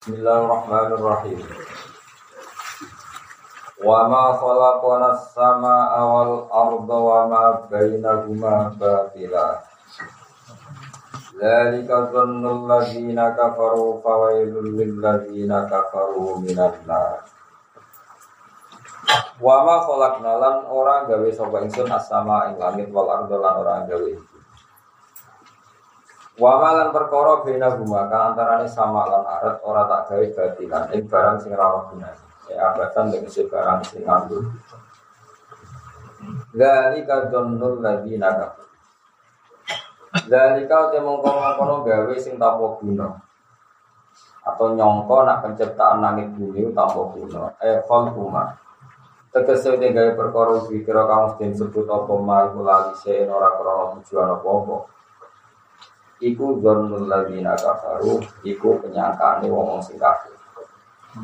Bismillahirrahmanirrahim. Wa ma khalaqna as-samaa'a wal arda wa ma bainahuma batila. Dzalika dhannul ladzina kafaru fawailul lil ladzina kafaru minan nar. Wa ma khalaqna lan ora gawe sapa ingsun as-samaa'a ing langit wal arda lan ora gawe Wa malan perkara bena guma kang antarane sama lan arat ora tak gawe batilan ing barang sing ra ono gunane. Ya abatan tegese barang sing nganggo. Dzalika dzannul ladzina kafar. Dzalika te mongko-mongkono gawe sing tanpa guna. Atau nyongko nak penciptaan langit bumi tanpa guna. Eh khol kuma. Tegese te gawe perkara kira kamu disebut apa mai kula lise ora krana tujuan apa-apa iku dzannul ladzina kafaru iku penyangkaane wong sing kafir.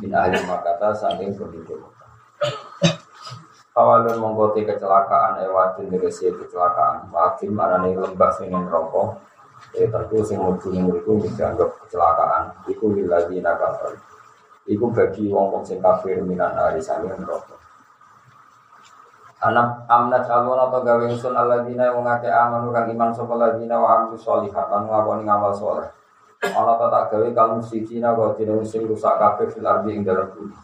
Bin ahli makata saking penduduk Kawalun mengkoti kecelakaan ewadin tegesi kecelakaan. Wadim marani lembah sing rokok Ya tentu sing ning mriku dianggap kecelakaan. Iku lil ladzina kafaru. Iku bagi wong-wong sing kafir minan hari sami neraka Anak amnat alun atau gawe ingsun alladzina wong akeh amanu kang iman sapa alladzina wa amilu sholihat lan nglakoni ngamal saleh. Ana ta tak gawe kang musijina wa dina sing rusak kabeh fil ardi ing dalem bumi.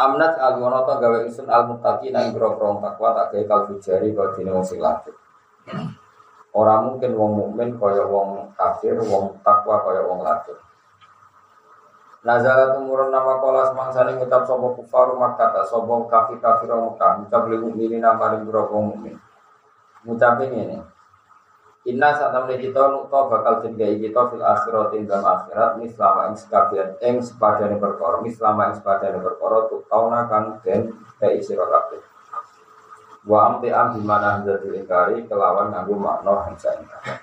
Amnat alun atau gawe ingsun al muttaqina ing grogro takwa tak gawe kal fujari wa dina sing lakit. Ora mungkin wong mukmin kaya wong kafir, wong takwa kaya wong lakit. Nazala tumurun nama kola semangsani ngucap sopo kufaru makata sopo kafi kafir Mekah. Ngucap li mukminin namarin berapa mukmin ngucap ini nih Inna saat temen kita nukta bakal jengai kita fil akhirat dalam akhirat selama ing sekabian ing sepadane perkara selama ing sepadane perkara tuh tauna kan wa amti am di mana hadzatul ingkari kelawan nganggo makna hangsa ingkar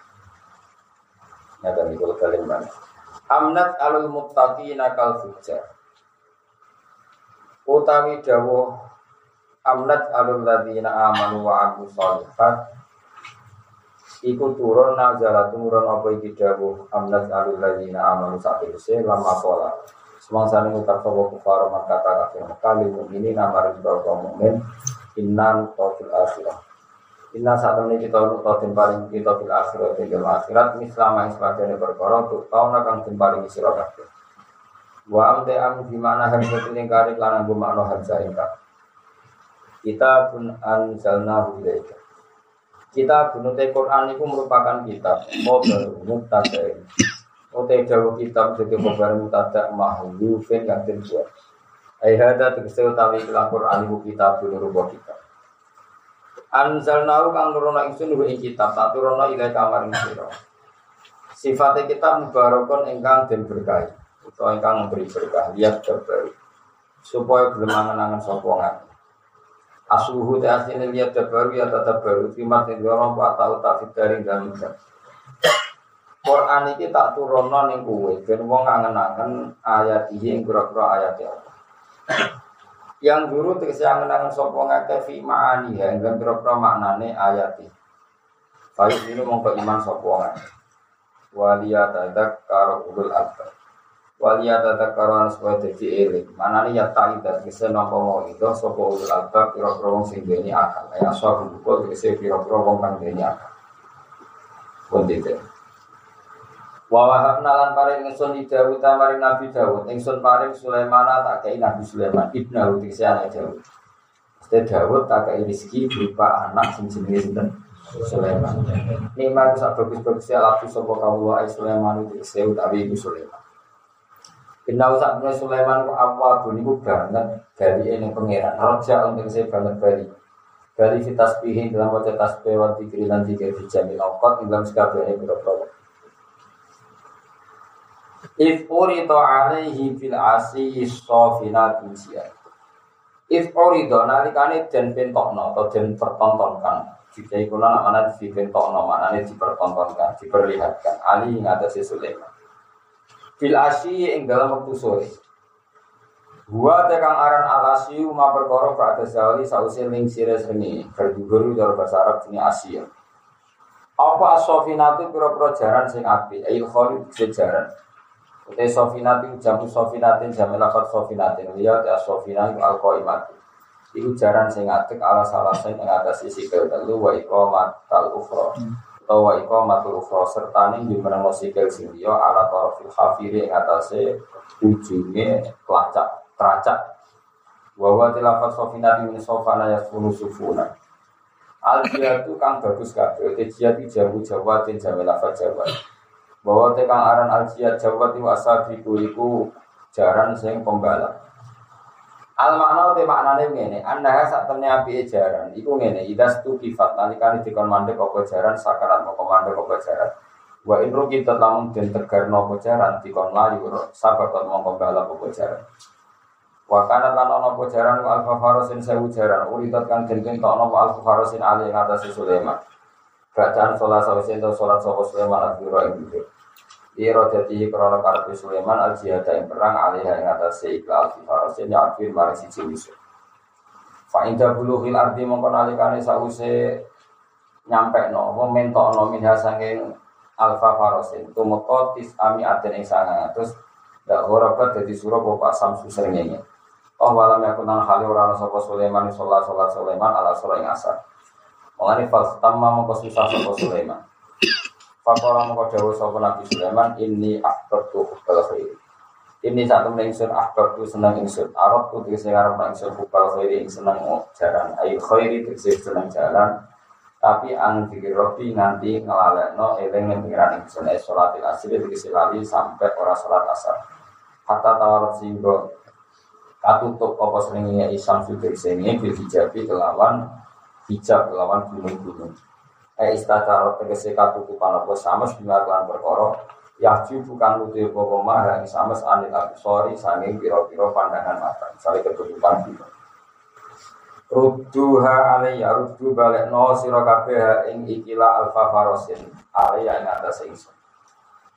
ya dan itu kalian mana Amnat alul muttaqina kal fujar. Utawi dawuh amnat alul ladina amanu wa aku sholihat Iku turun nazala turun apa iki dawuh amnat alul ladina amanu sakirse lama pola Semangsa ini utak sopa kufar maka kata kafir ini nama rizal kaum mu'min Inna nutafil akhirah Inna saat ini kita untuk tim paling kita fil akhirat di dalam akhirat ini selama yang sebagian berkorong untuk tahun akan tim paling isiro kabeh. Wa amte am gimana harus yang kari karena gue makno harus ingkar. Kita pun anjalna ilaika. Kita bunuh Quran itu merupakan kitab model mutadain. Ote jauh kitab jadi kabar mutada mahlufin yang terbuat. Ayhada tegese utawi Quran itu kitab dulu rubah kitab. Anzalnahu kang nurono ingsun ing kitab tak turono ila kamar sira. Sifatnya kita mubarakon ingkang den berkah utawa ingkang memberi berkah lihat terbaru supaya gelem angen-angen sapa. Asuhu te asline lihat terbaru ya tetap baru terima ing dorong pak tau tak fitari dalem Quran iki tak turono ning kowe ben wong angen-angen ayat iki ing kira-kira ayat Allah yang dulu tegese angen-angen sapa ngake fi ma'ani ya enggak kira-kira maknane ayat iki. Fayu ini mongko iman sapa ngake. Waliya karo ulul albab. Karo anas wa dadi eling. Manane ya ta'ida tegese napa mau itu sapa ulul albab kira-kira wong sing akal. Ya sapa buku tegese kira-kira wong kang akal. Pun. Wa wahabna lan paring ingsun Dawud maring Nabi Dawud ingsun paring Sulaiman tak kei Nabi Sulaiman ibnu iki anak Dawud. Mesti Dawud tak kei rezeki berupa anak sing jenenge sinten Sulaiman. Nikmat sak bagus-bagus ya laku sapa kawula ai Sulaiman iki sewu tapi iku Sulaiman. Inna usah punya Sulaiman ku apa niku banget dari ini pangeran raja untuk saya banget dari dari si tasbihin dalam wajah tasbih wa dikri lan dikir di jamil awqat dalam sekabehane pira-pira If urido alaihi fil asi sofinat ujian. If urido nalikane den pentokno atau den pertontonkan. Jika iku lan ana dipentokno maknane dipertontonkan, diperlihatkan. Ali ing atase Sulaiman. Fil asi ing dalam waktu sore. Gua tekan aran alasi ma perkara pada zawali sause ning sire sreni. Berdugur cara bahasa ini Asia. Apa asofinatu pira-pira jaran sing api, ail khalid sejaran. Utai sofinatin jamu sofinatin jamu lafat sofinatin lihat ya sofinatin al qaimati. Iku jaran sing atik ala salah sing ing atas isi telu wa iqamat tal ukhra. Atau wa iqamatul ukhra serta ning di meneng sikil sing liya ala tarafil khafiri ing atase ujunge kelacak teracak. Wa wa tilafat sofinatin min sofana yasfunu sufuna. Al jihadu kang bagus kabeh, te jihad jamu jawatin jamu lafat jawat bahwa tekang aran al jihad jawa itu asabiku iku jaran sing pembalap. Al makna te maknane ngene anda sak temne api jaran iku ngene idas tu kifat nalikane dikon mandek apa jaran sakarat mau mandek apa jaran. Wa in kita lamun den tegar nopo jaran dikon layu sababat mau pembalap apa jaran. Wa kana lan ana apa jaran alfa farosin sewu jaran uridat kang den kentokno alfa farosin ali ing Sulaiman Bacaan sholat sawise ento sholat sapa Sulaiman al-Biro ing bibir. Iro dadi krono karep Sulaiman al jihad ing perang alih ing atas ikla al farasin ya akhir mari siji musuh. Fa inda bulughil ardi mongko nalikane sause nyampe no mentok no minha sanging alfa farasin tumeka tis ami aten ing sangang terus dak horabat dadi sura bapak samsu srengenge. Oh walam yakun nang hale ora ana sapa Sulaiman sholat sholat Sulaiman ala sura ing asar. Mengani fal tamma mongko susah sapa Sulaiman. Fakola mongko dawa sapa Nabi Sulaiman ini akbartu hubbal khair. Ini satu ingsun akbartu seneng ingsun. Arab tu tegese ngarep ingsun hubbal khair ing seneng jalan. Ayo khairi tegese seneng jalan. Tapi ang robi nganti ngelalekno eling ning pengiran ingsun es salatil asri tegese lali sampai ora salat asar. Hatta tawarat singgo katutup apa senengnya Islam sudah sini bil hijabi kelawan hijab kelawan gunung-gunung. Eh istacara tegese katutupan apa sama sebila kelan perkara Yahju bukan nuti apa mah yang sama anil sorry sanging piro-piro pandangan mata. Misalnya ketutupan gitu Rudduha alaiya balik no siro kabeh ing ikila alfa farosin alaiya ing atas ingsun.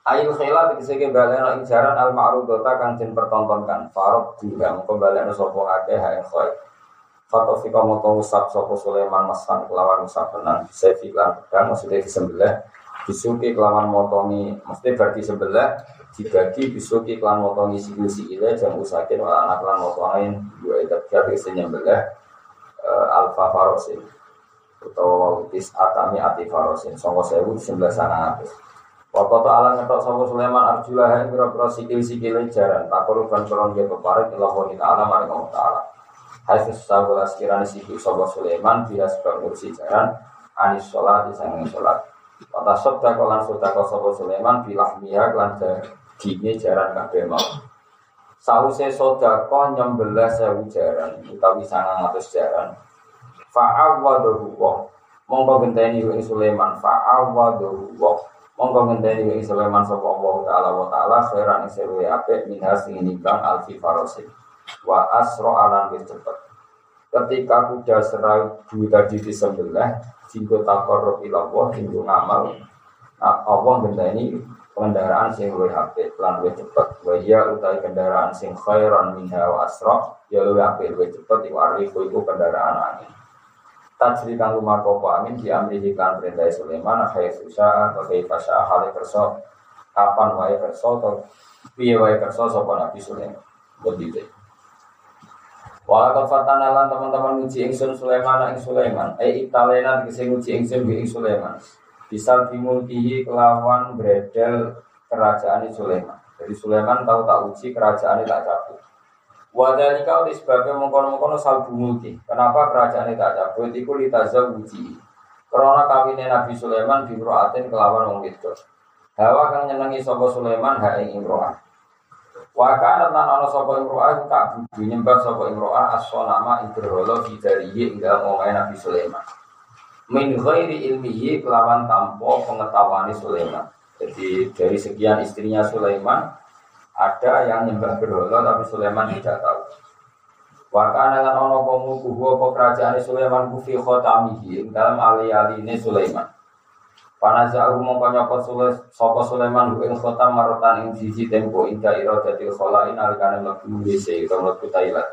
Ail khila tegese ke balik no ing jaran al ma'rudota kang den pertontonkan. Farod juga mengko balik no sopo akeh ha khoy Fatofika moto usap sopo Sulaiman masan kelawan usap tenang Sefi lan pedang maksudnya disembelih. Bisuki kelawan motongi Maksudnya berarti sebelah Dibagi bisuki kelawan motongi siku ile Jam usakin wala anak kelawan motongin Dua idat jadi senyembelih uh, Alfa farosin. Atau tis atami ati farosin. Songko sewu sebelah sana habis Wakoto ala ngetok sopo Sulaiman yang kira-kira sikil-sikil jaran Tak korupan korong dia keparit Ilahi ta'ala maring Allah ta'ala Hafiz sahabat sekiranya siku sobo Sulaiman dia sebab ngursi jaran anis sholat di sana sholat. Kata sobda kolan sobda kau sobo Sulaiman bilah miha kelan dagingnya jaran kabeh mau. Sause soda kau nyembelah sewu jaran utawi sangang atus jaran. Fa'awaduhu wong mongko genteni ing Sulaiman fa'awaduhu wong mongko genteni ing Sulaiman sapa Allah taala wa taala khairan ing sewu apik minha sing nimbang alfi farosin wa asro alan wis cepet. Ketika kuda seribu tadi disembelih jinggo takor ilallah jinggo ngamal nah, Allah ini kendaraan sing luwih apik lan luwih cepet. Wa ya utai kendaraan sing khairan minha wa asra ya luwih apik luwih cepet iku arifu iku kendaraan angin. Tajri kang lumarko angin di kan perintah Sulaiman khair susah atau khair fasya hale kerso kapan wae kerso atau piye wae kerso sapa Nabi Sulaiman? Begitu Walau fatanalan teman-teman uji ingsun Sulaiman ing Sulaiman, eh italena dikasih uji ingsun ing Sulaiman. Bisa dimulkihi kelawan bredel kerajaan Sulaiman. Jadi Sulaiman tahu tak uji kerajaan tak cabut. Wadali kau disebabkan mengkono-mengkono salbu mulki. Kenapa kerajaan tak cabut? Iku litazah uji. Karena kawinnya Nabi Sulaiman di Imro'atin kelawan wong. Hawa kang nyenengi sapa Sulaiman ha ing Imro'ah. Wa kana lan ana sapa imro'ah tak budu nyembah sapa imro'ah as-sonama ibrolo fi darihi ing dalem Nabi Sulaiman. Min ghairi ilmihi kelawan tanpa pengetahuan Sulaiman. Jadi dari sekian istrinya Sulaiman ada yang nyembah berhala tapi Sulaiman tidak tahu. Wa kana lan ana apa mulku apa kerajaan Sulaiman ku fi khatamihi ing dalem ali-aline Sulaiman. Panazahu mongko nyapa sule sapa Sulaiman ing khotam marotan ing siji tempo inda iradatil kholain alikane mlebu WC utawa mlebu toilet.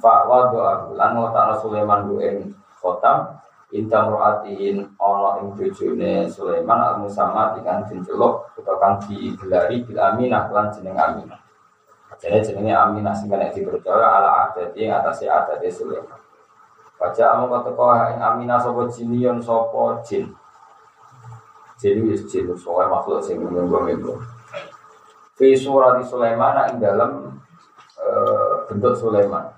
Fa wadu aku lan ngotakno Sulaiman ing khotam Inta ro'atihin ono ing bojone Sulaiman al musamma dengan diceluk utawa kang digelari bil aminah lan jeneng aminah. Jadi jenenge aminah sing kena dipercaya ala adati atase adate Sulaiman. Baca amu kata kau ing aminah sapa jinion sapa jin. Jadi wis jin soal makhluk sing menunggu-nunggu. Fi surat Sulaiman ing dalam uh, bentuk Sulaiman.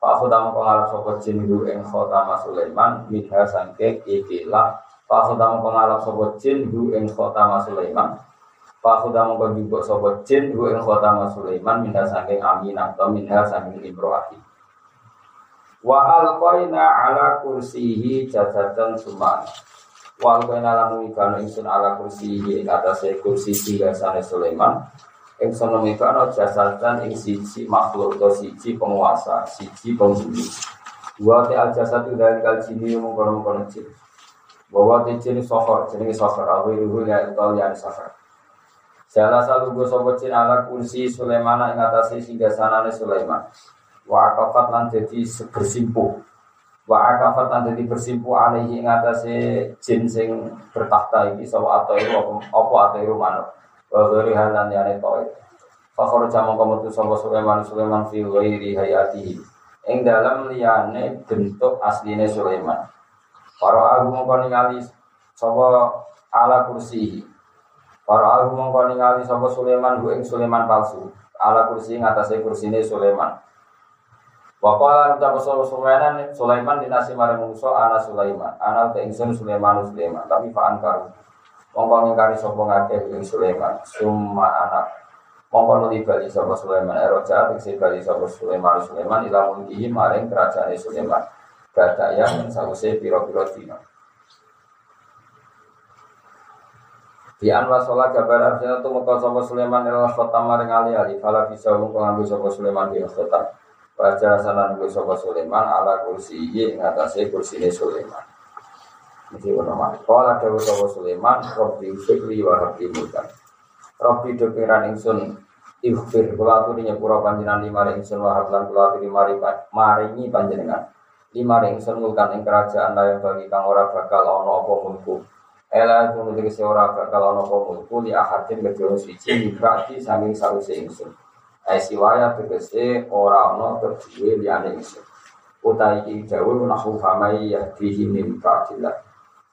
Pak Khudam pengalap sopo jin hu ing khotama Sulaiman Minha sangke ikilah Pak Khudam pengalap sopo jin hu ing khotama Sulaiman Pak Khudam penjubuk sopo jin hu ing khotama Sulaiman Minha sangke aminah atau minha sangke imro'ati Wa alqaina ala kursihi jajatan suman Wa alqaina lamu ikanu ingsun ala kursihi ing atasnya kursi tiga sana Sulaiman Ing sono mikano jasatan ing siji makhluk atau siji penguasa, siji penghuni. Wa te al jasad dari kal jini mengkono mengkono jin. Bahwa te jin sohor, jenenge sohor, aku ibu ya itu yang sohor. Salah satu gue sobat jin ala kursi Sulaiman ing atase singgasanane Sulaiman. Wa akafat lan jadi bersimpuh. Wa akafat lan jadi bersimpuh alaihi ing atase jin sing bertahta iki sawa atau apa atau manuk. wa ghairi halan yani toy Fakhor jamu kamu tuh sama Sulaiman Sulaiman fi ghairi hayatihi. Ing dalam liyane bentuk asline Sulaiman. Para aku mongko ningali sapa ala kursi para aku mongko ningali sapa Sulaiman ku ing Sulaiman palsu. Ala kursi ngatasé kursine Sulaiman Wakala ucap sapa Sulaiman Sulaiman dinasi marang musuh ana Sulaiman ana te ingsun Sulaiman Sulaiman tapi fa'an karu Mongko ngingkari sapa ngakeh ing Sulaiman, summa anak. Mongko nuli bali sapa Sulaiman, eroja tegese bali sapa Sulaiman Sulaiman ila mulkihi maring kerajaan Sulaiman. Gada yang sause piro-piro dina. Di anwa sholat kabar artinya tu muka Sulaiman ila khotam maring ali ali fala bisa muka ngambil sapa Sulaiman di khotam. Baca sanan ngambil sapa Sulaiman ala kursi ing atase kursine Sulaiman. Mesti ono Kalau ada Dawa Sulaiman, Robbi Fikri wa Rabbi Mulkan. Robbi dokiran ingsun Ikhfir kula aturi nyepura panjenengan lima ingsun wahab lan kula aturi mari maringi panjenengan. Lima ingsun mulkan ing kerajaan layak bagi kang ora bakal ana apa mulku. Ela kuno tegese ora bakal ana apa mulku li ahadin kedua siji berarti saking sawise ingsun. Ai siwaya tegese ora ana kedue liyane ingsun. Utai iki dawuh nahu famai yahdihi min ba'dillah.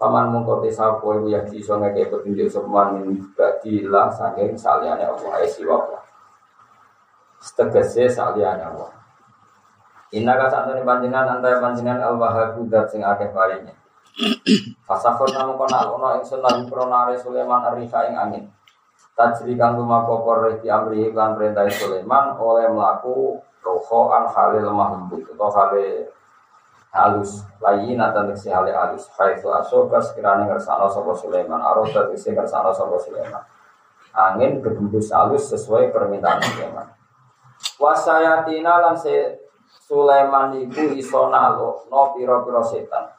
Paman mongko sapa iku ya iso ngeke petunjuk sopan min badilah saking saliyane Allah ae siwa Allah. Setegese saliyane Allah. Inna ka santune panjenengan antara panjenengan al wahabu dat sing akeh paringe. Fasakor namu kono alono ingsun lan pronare Sulaiman ing angin. Tajri kang lumaku korek amri lan perintah Sulaiman oleh melaku roho an halil mahmud atau halil halus. Layi nata teksi hale halus. Haitsu asoka sekiranya ngersano sopo Sulaiman. Aroda teksi ngersano sopo Sulaiman. Angin berhembus halus sesuai permintaan Sulaiman. Wasayatina lan se Sulaiman iku iso nalo no piro piro setan.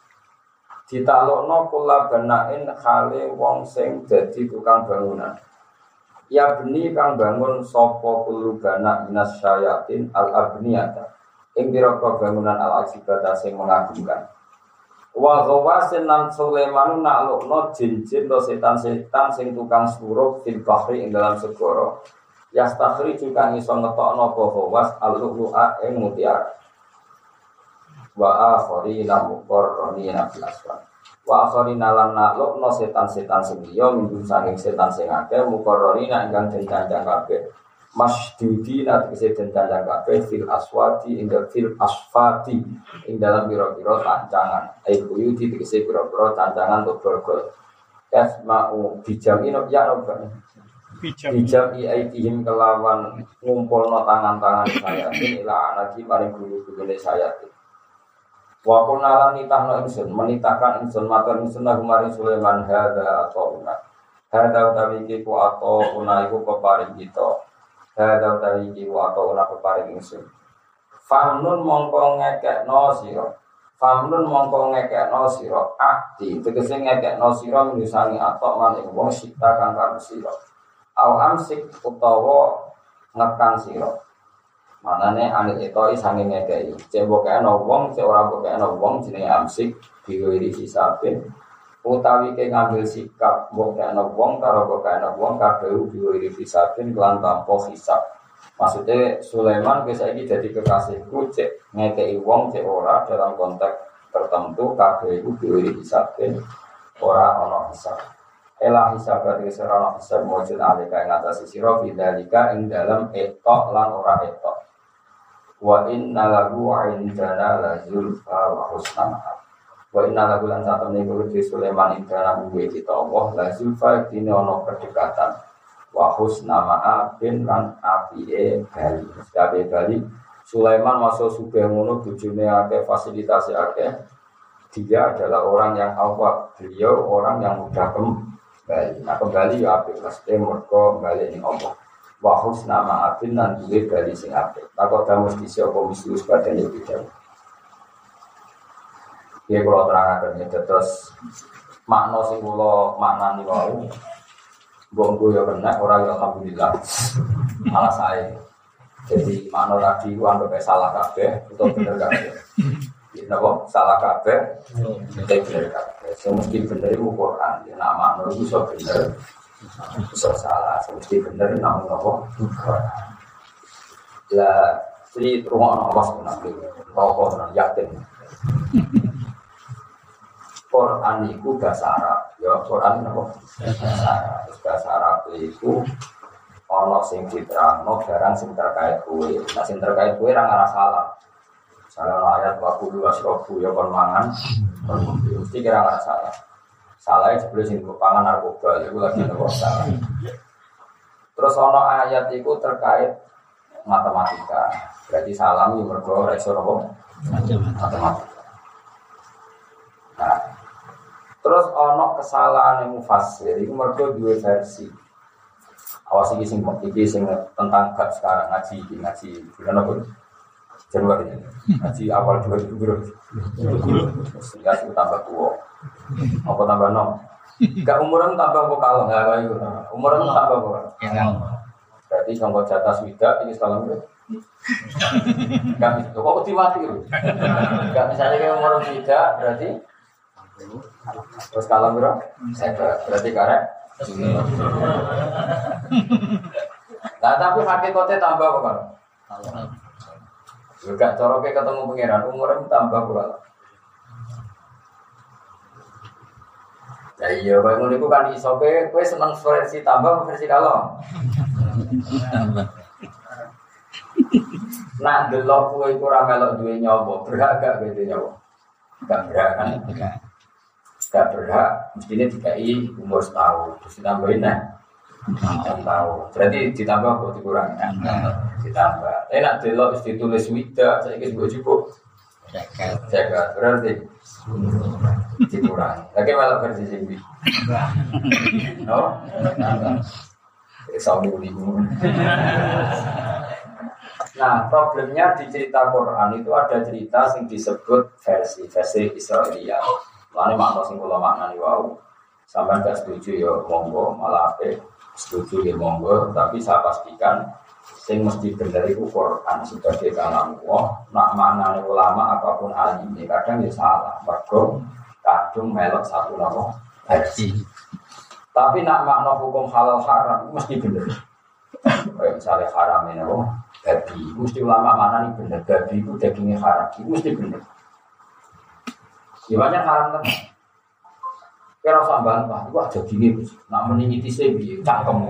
Ditalokno kula benain wong sing dadi tukang bangunan ya beni kang bangun sopo kulu bana minas syayatin al abniyata. Ing pira-pira bangunan al ajibata sing mengagumkan. Wa ghawasin lan Sulaiman naklukno jin-jin do setan-setan sing tukang suruh fil bahri ing dalam segara. Yastakhri juga iso ngetokno apa ghawas al-lu'a ing mutiara. Wa akharina muqarranina fil asfar wa akharina lan naklukno setan-setan sing liya minggu saking setan sing akeh muqarranina ingkang den kandhang kabeh. Masdudi nanti bisa dendalan kafe fil aswati ing fil asfati ing dalam biro-biro tancangan. Ai buyuti tegese biro-biro tancangan untuk borgol mau bijam ino ya no bijam. I aitihim kelawan ngumpul no tangan-tangan saya ini lah anaki paling guru-guru saya Wa kunna lan nitahno insun menitahkan insun matur insun lahu maring Sulaiman hadza atau una hadza utawi iki ku atau una iku peparing kita Hadza utawi iki wa atau ora peparing ingsun. Famnun mongko ngekekno sira. Famnun mongko ngekekno sira. Akti tegese ngekekno sira misangi atok man ing wong sita kang karo sira. Au amsik utawa ngekan sira. Manane anil itu sange ngekei. Cek bokeh no wong, cek ora bokeh no wong jenenge amsik diwiri hisabin. Utawi ke ngambil sikap bokeh no wong karo bokeh no wong kabeh diwiri hisabin kelan tanpa hisab. Maksudnya Sulaiman bisa ini jadi kekasihku cek ngekei wong cek ora dalam konteks tertentu kabeh itu diwiri hisabin ora ono hisab. Elah hisab berarti serana hisab mujud alika ing atas bidalika ing dalam etok lan ora etok. Wa inna lahu indana la zulfa wa husna Wa inna lahu lan satu niku di Sulaiman indana munggu kita Allah la zulfa dine ono kedekatan. Wa husna ma'abin lan apike bali. Kabeh bali Sulaiman masuk sugih ngono bojone akeh fasilitas akeh. Dia adalah orang yang awak, beliau orang yang mudah kembali. Nah kembali ya apik pasti mereka kembali ini Allah. Wahus nama abin dan duwe bali sing apik. Takut kamu mesti siapa mesti sebagai ini tidak. Ya kalau terangkan ya terus makna sing kula maknani wau Bonggo ya kena orang ya alhamdulillah malah saya jadi makna tadi gua anggap salah kabeh atau bener kabeh Napa salah kabeh, kita bener kabeh. Semesti bener itu Quran. Ya nama nur itu so bener, so salah. Semesti bener nama napa Quran. Lah, jadi rumah apa sebenarnya? Rokok yakin. Quran itu bahasa Arab, ya Quran apa? Bahasa Arab. Bahasa Arab itu ono sing diterangno barang sing terkait kue. Nah sing terkait kue ra ngarah salah. Salah ayat wa kudu asrofu ya kon mangan. Mesti kira nggak salah. Salah itu sebelum sing pangan narkoba itu lagi nopo salah. Terus ono ayat itu terkait matematika. Berarti salam yang mergo reso nopo matematika. Nah, terus ono kesalahan yang mufasir itu mergo dua versi. Awas ini sing iki sing tentang gak sekarang ngaji ngaji bulan apa? Januari Haji awal 2000 bro Sehingga sih tambah tua. Apa tambah nom Gak umuran tambah apa kalau nggak kayak gitu. Umuran tambah apa? Berarti contoh jatah swida ini sekarang bro Gak bisa. Kok mati bro Gak misalnya kayak umuran swida berarti? Terus kalau bro Saya berarti karet Nah tapi hakikatnya tambah apa kan? Gak cara ketemu pangeran umurnya tambah berapa? Ya iya, kalau ngono iku kan iso kowe kowe seneng versi tambah versi kalau. Nah, delok kowe iku ora melok duwe nyawa, berhak gak kowe nyawa? Gak berhak kan? Gak berhak, mestinya dikai umur setahun, terus ditambahin nah. Enam tahun. Berarti ditambah kok dikurangi? Ditambah. Enak delok wis ditulis wida, saya ingin buat cukup. Jaga. Berarti dikurangi. Lagi malah versi sini. No? Saudi Nah, problemnya di cerita Quran itu ada cerita yang disebut versi versi Israelia. Lalu makna sing kula maknani wau. Sampai gak setuju ya monggo malah apa setuju ya monggo tapi saya pastikan sing mesti bener itu Quran sebagai kalam Allah. Nak mana ulama apa pun alim kadang ya salah. Mergo kadung melok satu nama versi tapi nak makna hukum halal haram mesti bener. Kayak misalnya haram ini oh babi mesti ulama mana nih bener. Babi itu dagingnya haram itu mesti bener. Gimana haram kan Kira usah bantah, itu aja gini, nak meninggi tise bi, cangkem,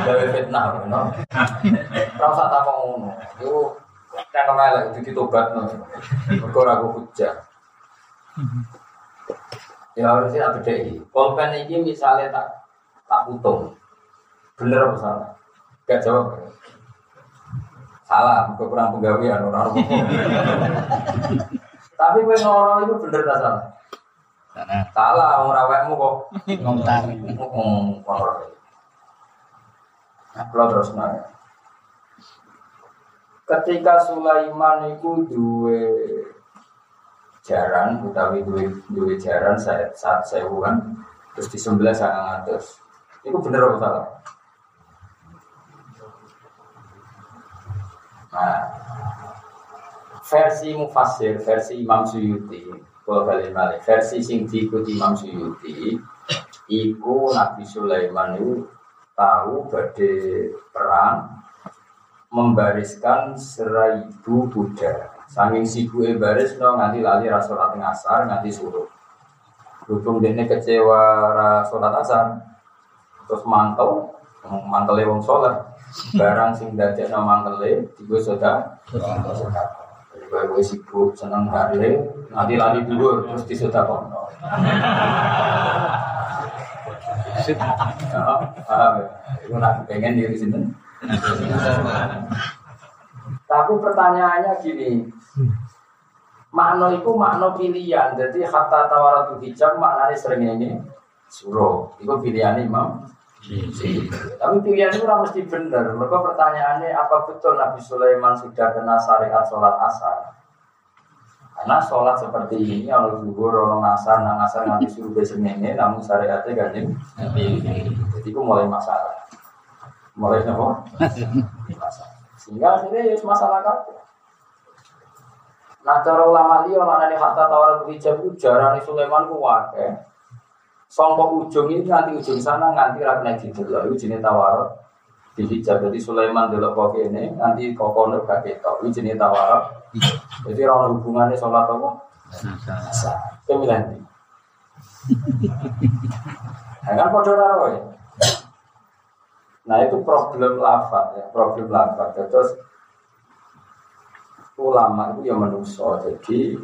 gawe fitnah, no. Kira usah takon ngono, itu kan kemarin itu ditobat, no. Mereka ragu hujah. Ya harus kita bedai. Pulpen ini misalnya tak tak putung, bener apa salah? Gak jawab. Salah, kurang penggawean orang. Tapi gue ngorong itu bener tak salah? Salah, orang awakmu kok kotor. Nah, kalau terus nanya. Ketika Sulaiman itu duwe jaran, utawi duwe duwe jaran saat saat sewuan, terus disembelih sangat atas. Itu bener apa salah? Nah, versi mufasir, versi Imam Suyuti, kalau balik balik, versi sing diikuti Imam Suyuti, iku Nabi Sulaiman itu tahu pada perang membariskan seribu Buddha. Saking sibuk baris no nanti lali rasulat ngasar nanti suruh. Berhubung dia kecewa rasulat asar, terus mantel, mantel wong sholat, barang sing dadek no mantele, tiga sudah, Gue sibuk seneng hari, nanti lali dulu terus. Paham ya? Itu nak pengen di sini. Tapi pertanyaannya gini, makna itu makna pilihan. Jadi kata tawaratu hijab maknanya sering ini suruh. Itu pilihan imam. Tapi pilihan itu mesti benar. Mereka pertanyaannya apa betul Nabi Sulaiman sudah kena syariat sholat asar? Karena sholat seperti ini, kalau zuhur, kalau ngasar, nah ngasar nanti suruh besok ini, namun syariatnya ganjil. Jadi itu mulai masalah. Mulai apa? masalah. Sehingga akhirnya ya masalah kabeh. Nah cara ulama liya mana nih harta tawar hijab itu jarang Sulaiman ku wake. Songkok ujung ini nanti ujung sana nganti rakna didelok itu jenis tawar di hijab. Jadi Sulaiman delok kok ini nanti kokono gak ketok jenis tawar. Jadi orang hubungannya sholat apa? Sah. Pemilihan ini. Nah, kan ya. Nah itu problem lafaz ya, problem lafaz. Terus ulama itu yang menuso. Jadi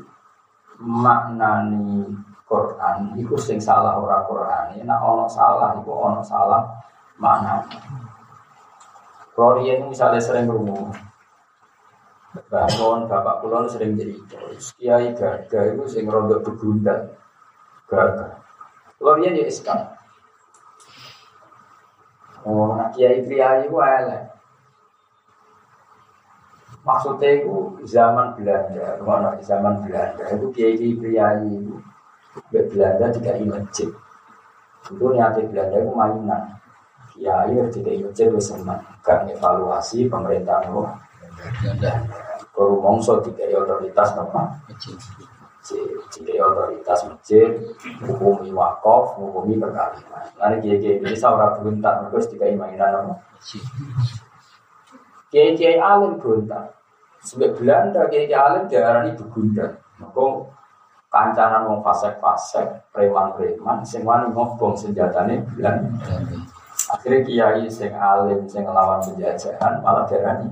maknani Quran itu sing salah ora Quran. Nah ono salah itu ono salah makna. Kalau misalnya sering berumur, Bangun bapak kulon sering cerita, kiai gaga itu sing rontok begundal, gaga. Kalau dia dia iskal. Oh, nak kiai kiai itu elek. Maksudnya itu zaman Belanda, mana zaman Belanda itu kiai kiai itu Belanda tidak masjid. Itu niatnya Belanda itu mainan. Kiai tidak masjid itu senang, evaluasi pemerintah Belanda. Kalau mongso tiga otoritas apa? Tiga otoritas masjid, hukumi wakaf, hukumi perkawinan. Nanti kiai kiai ini seorang beruntak, terus tiga mainan apa? Kiai kiai alim beruntak. Sebab Belanda kiai kiai alim diarani begundan. Maka kancaran wong fasek-fasek, preman-preman, sing wani ngobong senjatane Belanda. Akhirnya kiai sing alim, sing ngelawan penjajahan malah diarani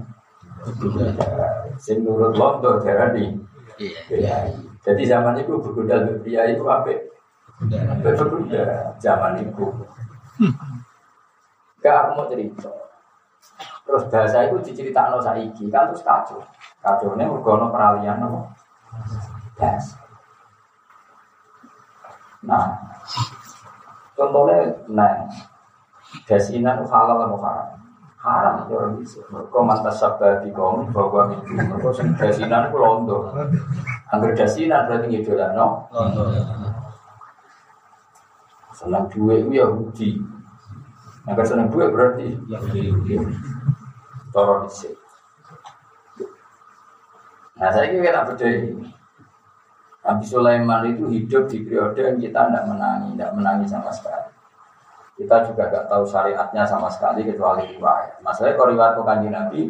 Sing nurut londo darani. Iya. Jadi zaman itu bergudal pria itu apa? Bergudal zaman itu. Gak aku mau cerita. Terus bahasa itu diceritakan saiki kan terus kacau. Kacau ini peralihan apa? Bahasa. Nah, contohnya, nah, dasinan halal atau haram? haram itu orang bisa. Mereka mantas sabda di kaum bahwa itu. Mereka dasinan itu londo. Angger dasinan berarti ngidolan no. Senang dua itu ya Yahudi. Angger senang dua berarti Yahudi. Toro disik. Nah saya kira kita beda ini. Nabi Sulaiman itu hidup di periode yang kita tidak menangi, tidak menangi sama sekali. Kita juga nggak tahu syariatnya sama sekali kecuali riwayat. Masalahnya kalau riwayat kanji Nabi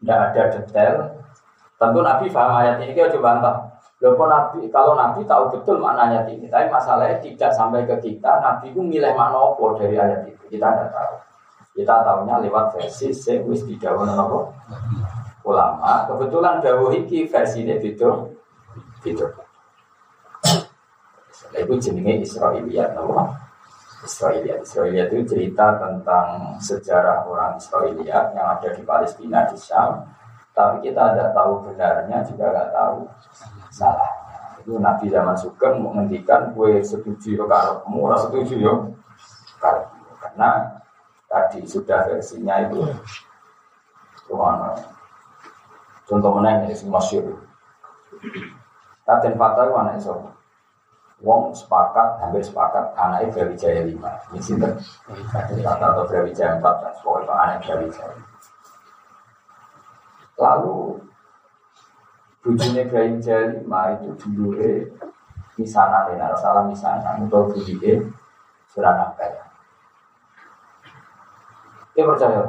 tidak ada detail. Tentu Nabi paham ayat ini kita coba bantah. Loh, Nabi, kalau Nabi tahu betul maknanya ini, tapi masalahnya tidak sampai ke kita. Nabi itu milih mana apa dari ayat itu, kita tidak tahu. Kita tahunya lewat versi sewis di daun ulama. Kebetulan dawuh versi ini video video. Itu jenenge Israiliyat, apa? Israelia. Israelia itu cerita tentang sejarah orang Israelia yang ada di Palestina di Syam. Tapi kita tidak tahu benarnya juga nggak tahu salah. Itu Nabi zaman Sugeng menghentikan gue setuju yo karepmu, ora setuju yo Karena tadi sudah versinya itu Rumah Contoh mana ini masyur. Katen Fatah itu Wong sepakat, hampir sepakat anaknya Brawijaya lima. Ini sinter. Kata atau Brawijaya empat dan pokoknya anak Brawijaya. Lalu bujune Ibrahim Jalima itu dulu misanan ya, salah misanan untuk bujune surat Nabal. Dia percaya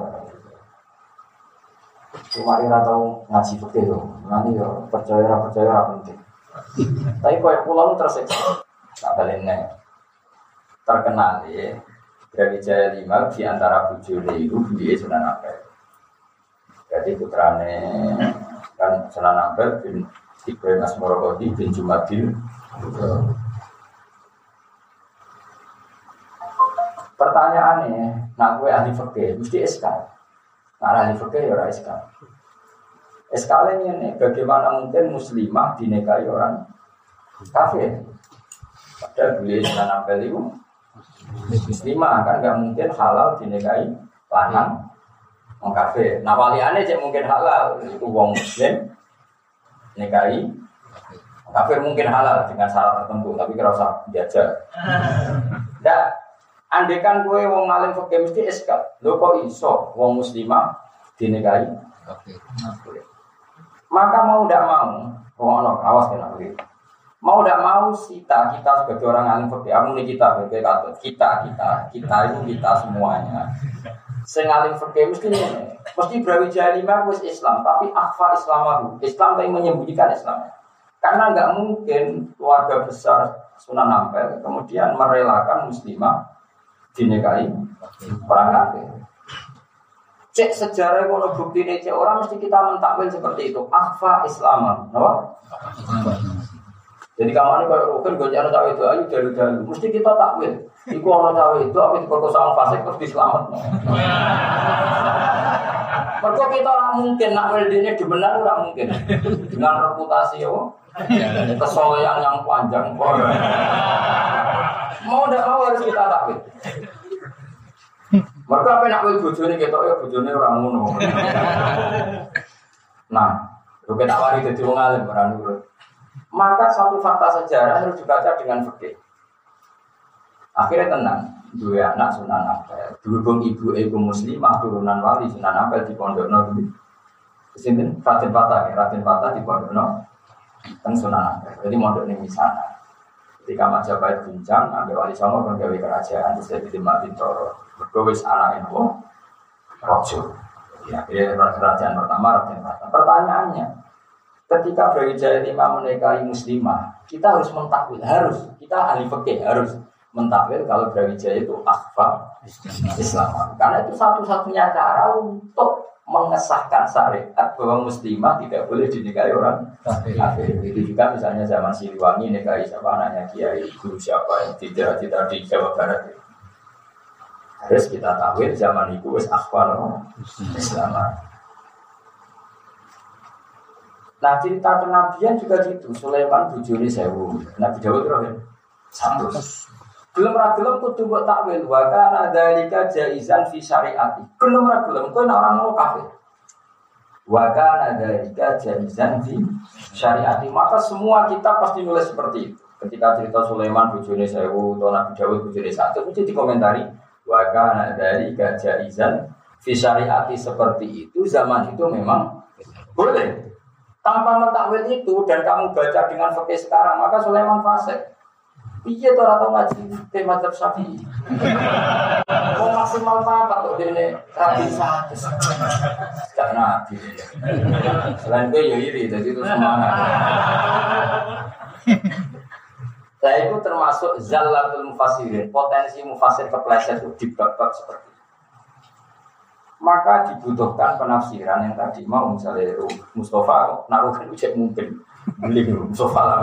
Cuma ira tahu ngaji loh, nanti ya percaya percaya penting. Tapi kau pulau tersiksa, tak balik terkenal ya dari Jaya Lima di antara bujurnya itu dia Sunan Ampel. Jadi putrane kan Sunan Ampel bin Ibrahim Asmorokodi bin Jumadil. Pertanyaannya, nak gue ahli fakir, mesti SK. Nah ahli fakir ya SK. SK ini bagaimana mungkin muslimah dinikahi orang kafir? Padahal beliau Sunan Ampel itu Muslimah kan nggak mungkin halal dinikahi lanang wong kafir. Nah waliane cek mungkin halal itu wong muslim nikahi kafir mungkin halal dengan syarat tertentu tapi kira usah diajak. Ndak andekan gue wong ngalim fakir mesti eskal. Lo kok iso wong muslimah dinikahi kafir. Maka mau tidak mau, wong awas kena Mau tidak mau kita, kita sebagai orang alim fakir, aku ini kita sebagai katut, kita, kita, kita itu kita semuanya. Sing alim fakir mesti mesti Brawijaya lima wis Islam, tapi akhfa Islamahu. Islam tapi menyembunyikan Islam. Karena nggak mungkin keluarga besar Sunan Ampel kemudian merelakan muslimah dinikahi orang kafir. Cek sejarah kalau bukti ini cek orang mesti kita mentakwil seperti itu. Akhfa Islam, no? Jadi kamane kalau rukun gue jangan cawe itu ayo dari dari mesti kita takwil. Iku orang cawe itu apa diperkosa orang fasik terus diselamat. Mereka kita orang mungkin nak ini dibenar orang mungkin dengan reputasi yo kesolehan yang panjang. Mau tidak mau harus kita takwil. Mereka apa nak wil bojone kita ya bojone orang ngono. Nah, lu kita wari jadi wong alim orang nurut. Maka satu fakta sejarah harus dibaca dengan fikih. Akhirnya tenang, dua anak Sunan Ampel. Berhubung ibu ibu muslimah turunan wali Sunan Ampel di Pondok Nabi. Sini Raden Patah, ya. Raden Patah di Pondok Nabi. Sunan Ampel. Jadi mondok ini sana. Ketika Majapahit bincang, ambil wali songo kan gawe kerajaan, terus jadi Mak Bintoro. Berdua anak itu, rojo. Ya, kerajaan pertama Patah. Pertanyaannya, Ketika Brawijaya lima menikahi muslimah, kita harus mentakwil, harus kita ahli fikih harus mentakwil kalau Brawijaya itu akhfa Islam. Karena itu satu-satunya cara untuk mengesahkan syariat bahwa muslimah tidak boleh dinikahi orang kafir. Itu juga misalnya zaman Siliwangi nikahi siapa anaknya Kiai guru siapa yang tidak tidak di Jawa Barat. Harus kita tahu zaman itu wis akhfa Islam. Nah cerita kenabian juga gitu. Sulaiman bujuni sewu. Nabi Dawud ya satu. Belum ragilem kudu buat takwil. Wa kana dzalika jaizan fi syariati. Belum ragilem kowe orang mau kafir. Wa kana dzalika jaizan fi syariati. Maka semua kita pasti nulis seperti itu. Ketika cerita Sulaiman bujuni sewu atau Nabi Dawud bujuni satu, mesti dikomentari. Wa kana dzalika jaizan fi syariati seperti itu zaman itu memang boleh tanpa mentakwil itu dan kamu baca dengan fakih sekarang, maka Sulaiman fasik. Iya tuh atau ngaji tema mazhab Syafi'i. Mau maksimal apa tuh ini rapi satu. Gak nabi. Selain itu ya iri, jadi itu semangat. Saya itu termasuk zalatul mufassirin, potensi mufasir kepleset itu di bab seperti maka dibutuhkan penafsiran yang tadi mau misalnya Mustafa naruh kan ucap mungkin beli Mustafa lah.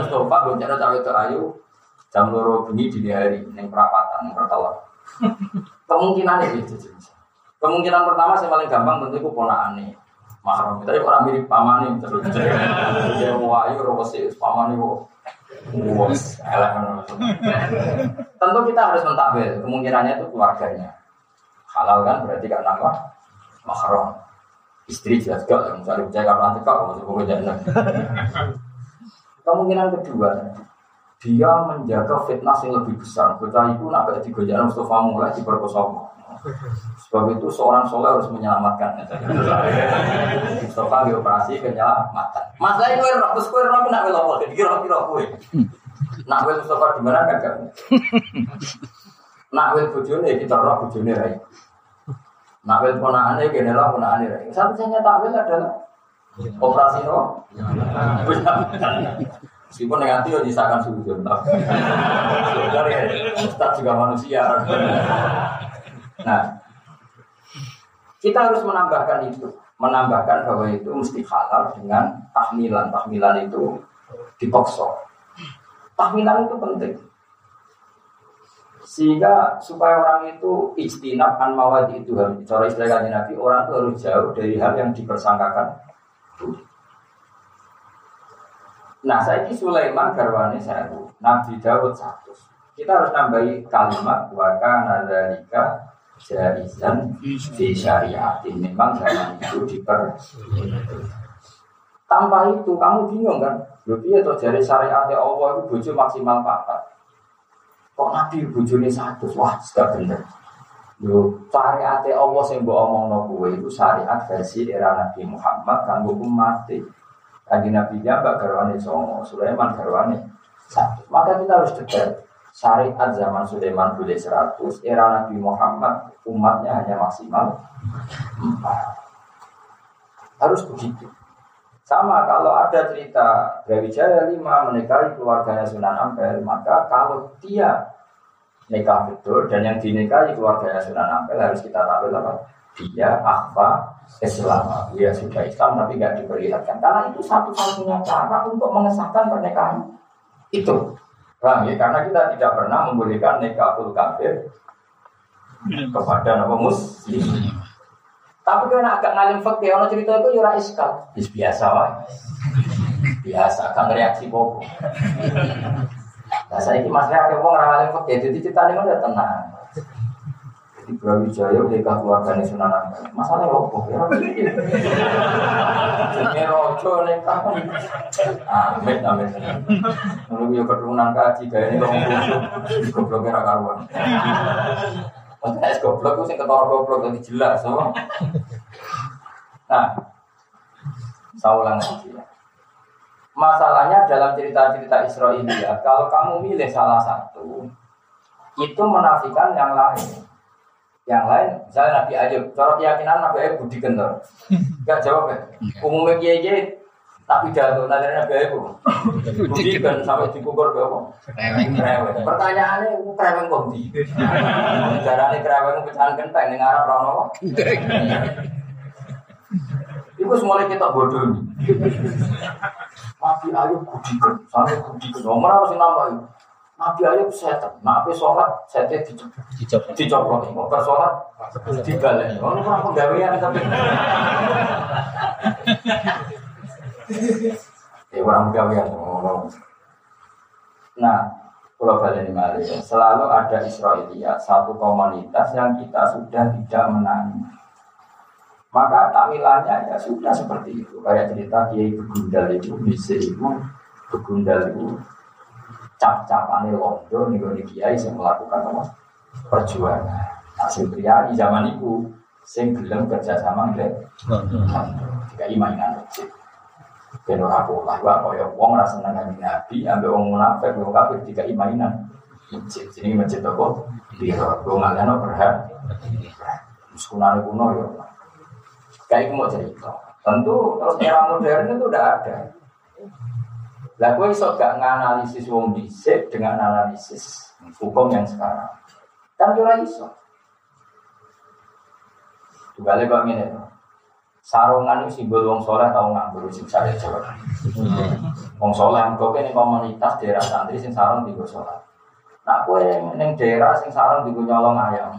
Mustafa gue cara cawe itu ayu jam loro bunyi di hari yang perapatan yang pertolak kemungkinan itu kemungkinan pertama saya paling gampang tentu itu pola aneh mahram tapi orang mirip pamani terus. Dia mau ayu robosi pamani wo tentu kita harus mentakwil kemungkinannya itu keluarganya. Halal kan berarti kan nama mahram istri jelas gak misalnya percaya kapan nanti kau masuk ke jangan kemungkinan kedua dia menjaga fitnah yang lebih besar bocah itu nak di gojaran Mustafa mulai diperkosa sebab itu seorang soleh harus menyelamatkan Mustafa di operasi kenyelamatan. Masalah kowe roh terus kowe roh nak apa? Kira-kira kowe. Nak Mustafa di mana kan kamu? Nak wel bojone kita roh bojone rai. Nak wel ponakane kene lah ponakane rai. Satu-satunya tak wel adalah operasi no. Meskipun yang hati ya nyisakan sujud. Dari Ustaz juga manusia. Nah, kita harus menambahkan itu, menambahkan bahwa itu mesti halal dengan tahmilan. Tahmilan itu dipaksa. Tahmilan itu penting. Sehingga supaya orang itu ijtinab an mawadi itu cara istilah Nabi orang itu harus jauh dari hal yang dipersangkakan. Nah, saya ini Sulaiman garwane saya Nabi Dawud satu. Kita harus nambahi kalimat waka nadalika jarizan di syariat. Memang zaman itu diper. Tanpa itu kamu bingung kan? Lebih atau dari syariat Allah itu bojo maksimal empat. Kok Nabi bojone satu? Wah, sudah bener. Yo, syariat Allah bawa omong no itu syariat versi era Nabi Muhammad kan umat mati. Kaji Nabi Mbak Garwani Songo, Sulaiman Garwani. Maka kita harus detail. Syariat zaman Sulaiman boleh 100, era Nabi Muhammad umatnya hanya maksimal 4. Harus begitu. Sama kalau ada cerita Brawijaya 5 menikahi keluarganya Sunan Ampel, maka kalau dia nikah betul dan yang dinikahi keluarganya Sunan Ampel harus kita tampil apa? Dia apa Islam, dia sudah Islam tapi nggak diperlihatkan karena itu satu-satunya cara untuk mengesahkan pernikahan itu. Paham ya? Karena kita tidak pernah membolehkan nikahul kafir kepada nama muslim. Tapi kalau agak ngalim fakir, orang cerita itu yura ya iskal. Biasa wah. Biasa, kan reaksi bobo. Nah saya ini masnya ada orang ngalim fakir, jadi cerita ini udah tenang di Brawijaya nikah keluarga nih Sunan. Masalahnya apa? Ya Jadi rojo nikah. Amin amin. Lalu dia keturunan kaji kayak ini kamu busuk. Gobloknya ra karuan. Maksudnya es goblok itu sing ketor goblok jadi jelas, so. Nah, saya ulang lagi ya. Masalahnya dalam cerita-cerita Israelia, kalau kamu milih salah satu, itu menafikan yang lain. Yang lain, misalnya Nabi Ayub, cara keyakinan Nabi Ayub budi kental. Gak jawab ya. Umumnya kiai tak pidato, nanti Nabi Ayub budi kan sampai dikukur ke apa? Pertanyaannya, reweng kok di? Caranya reweng pecahan kentang yang Arab Rano. Itu semuanya kita bodoh nih. Nabi Ayub budi kan, sampai budi kan. Nomor harus nambah Nabi Ayub setan, nabi sholat setan dicopot, dicopot, mau sholat dibalik. Kalau kurang penggawean tapi, ya kurang penggawean. Nah, kalau balik ini selalu ada Israelia, satu komunitas yang kita sudah tidak menangi. Maka takwilannya ya sudah seperti itu. Kayak cerita Kiai Begundal itu, bisa itu, Begundal itu cap-capane londo nih kiai yang melakukan apa perjuangan. Hasil pria di zaman itu sing gelem kerja sama nggak tiga mainan masjid. Ben ora pola gua kaya wong ora seneng kanjeng Nabi ambek wong munafik wong kafir tiga mainan. Masjid sini masjid apa? Biro, gue ngalian berhak. Sekunare kuno ya. Kayak mau cerita. Tentu terus era modern itu udah ada. Lah gue iso gak nganalisis wong dhisik dengan analisis hukum yang sekarang. Kan ora iso. Tugale kok ngene. Sarungan itu simbol wong soleh tau nganggur sing sare coba. Wong soleh kok kene komunitas daerah santri sing sarung digo sholat. Nak kue neng daerah sing sarung digo nyolong ayam.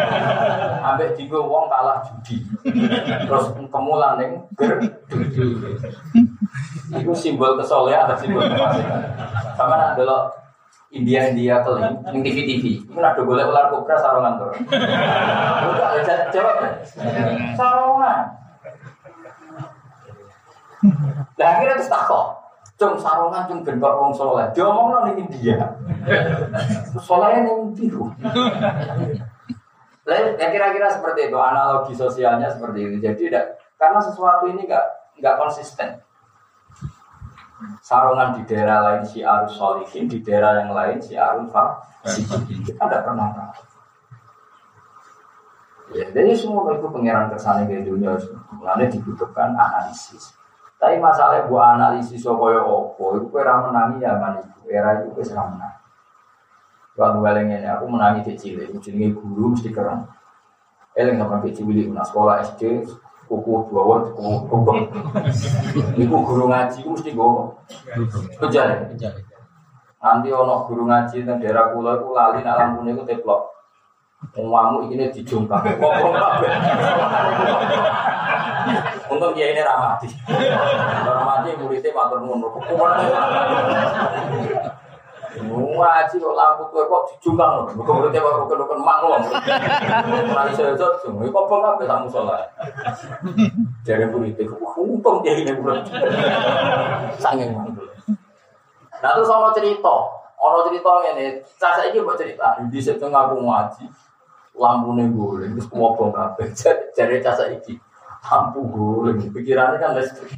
Ambek digo wong kalah judi. Terus kemulan neng ger. Itu simbol kesolehan atau simbol kefasikan. Sama nak dulu India India keling neng TV TV. Itu nak boleh ular kobra sarungan tuh. Udah jawab deh. Sarungan. Lah akhirnya terus takut. Cung sarungan cung bentuk wong soleh. Diomongno ning India. Solehnya ning biru. Lah ya kira-kira seperti itu analogi sosialnya seperti itu. Jadi tidak Karena sesuatu ini nggak nggak konsisten. Sarungan di daerah lain si arus solihin, di daerah yang lain si arus fasikin. Kita tidak pernah tahu. Ya, jadi semua itu pengiran kersane ke dunia, mulanya dibutuhkan analisis. Tapi masalah buat analisis supaya opo, itu kira menangi ya man itu, era itu menang. Waktu balik ini aku menangi kecil, itu jadi guru mesti keren. Eleng sama kecil ini, nah sekolah SD, kuku dua kuku kuku. Iku guru ngaji, itu mesti gue kejar. Nanti ono guru ngaji dan daerah kulo itu lali, nak lampunya itu teplok. Umamu ini dijungkang. Ngomong. Untung dia ini ramati. Ramati muridnya matur nuwun. Ngaji kok lampu tuh kok dijungkang loh. Bukan muridnya kok bukan mang loh. Nanti saya jod, kok bang apa kamu sholat? Jadi muridnya, untung dia ini murid. Sanging mantul. Nah terus ono cerita, ono cerita ini, saya ini buat cerita, di situ ngaku ngaji, nih guling terus ngobong kabeh jadi casa iki lampu guling pikirannya kan listrik